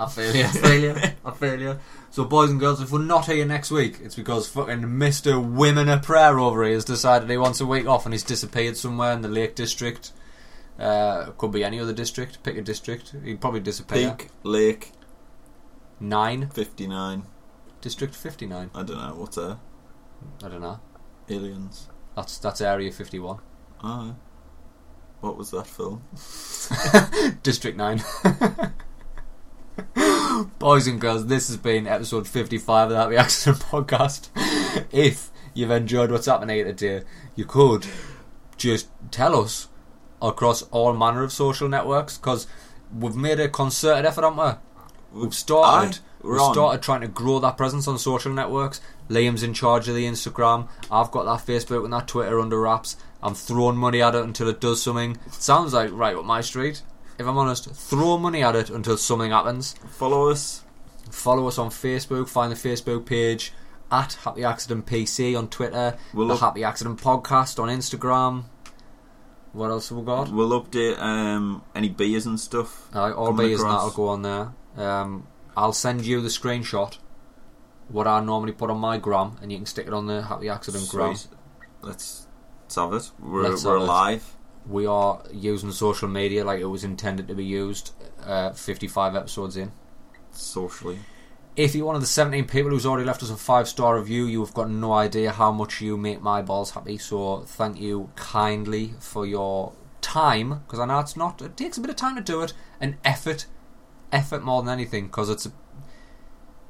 I feel you. I feel you. I feel you. So, boys and girls, if we're not here next week, it's because fucking Mister Women a Prayer over here has decided he wants a week off and he's disappeared somewhere in the Lake District. Uh, could be any other district. Pick a district. He'd probably disappear. Peak Lake Nine. 59. District 59. I don't know what's there. I don't know. Aliens. That's that's Area 51. Oh. What was that film? District 9. Boys and girls, this has been episode 55 of the Happy Accident Podcast. If you've enjoyed what's happening here today, you could just tell us across all manner of social networks because we've made a concerted effort, haven't we? We've started. Aye, We've started trying to grow that presence on social networks. Liam's in charge of the Instagram. I've got that Facebook and that Twitter under wraps. I'm throwing money at it until it does something. Sounds like right up my street. If I'm honest, throw money at it until something happens. Follow us. Follow us on Facebook. Find the Facebook page at Happy Accident PC on Twitter. We'll the up- Happy Accident Podcast on Instagram. What else have we got? We'll update um, any beers and stuff. Uh, all beers and that'll go on there. Um, I'll send you the screenshot. What I normally put on my gram, and you can stick it on the Happy Accident gram. Let's, let's have it. We're, Let's we're have it. We are using social media like it was intended to be used. Uh, 55 episodes in. Socially. If you're one of the 17 people who's already left us a five star review, you've got no idea how much you make my balls happy. So thank you kindly for your time, because I know it's not. It takes a bit of time to do it, and effort, effort more than anything, because it's. A,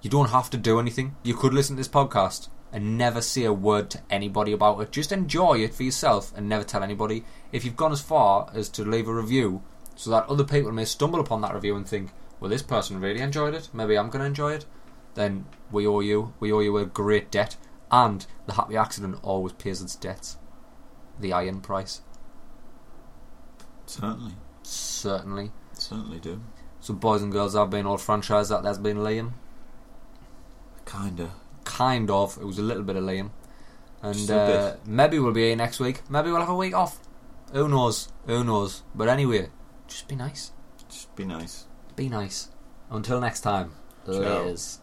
you don't have to do anything. You could listen to this podcast and never say a word to anybody about it. Just enjoy it for yourself and never tell anybody. If you've gone as far as to leave a review, so that other people may stumble upon that review and think, well, this person really enjoyed it. Maybe I'm going to enjoy it. Then we owe you. We owe you a great debt. And the happy accident always pays its debts. The iron price, Certainly. certainly. Certainly do. So, boys and girls, I've been old franchise. That there's been Liam. Kinda. Kind of. It was a little bit of Liam. And uh, maybe we'll be here next week. Maybe we'll have a week off. Who knows? Who knows? But anyway, just be nice. Just be nice. Be nice. Until next time. Laters.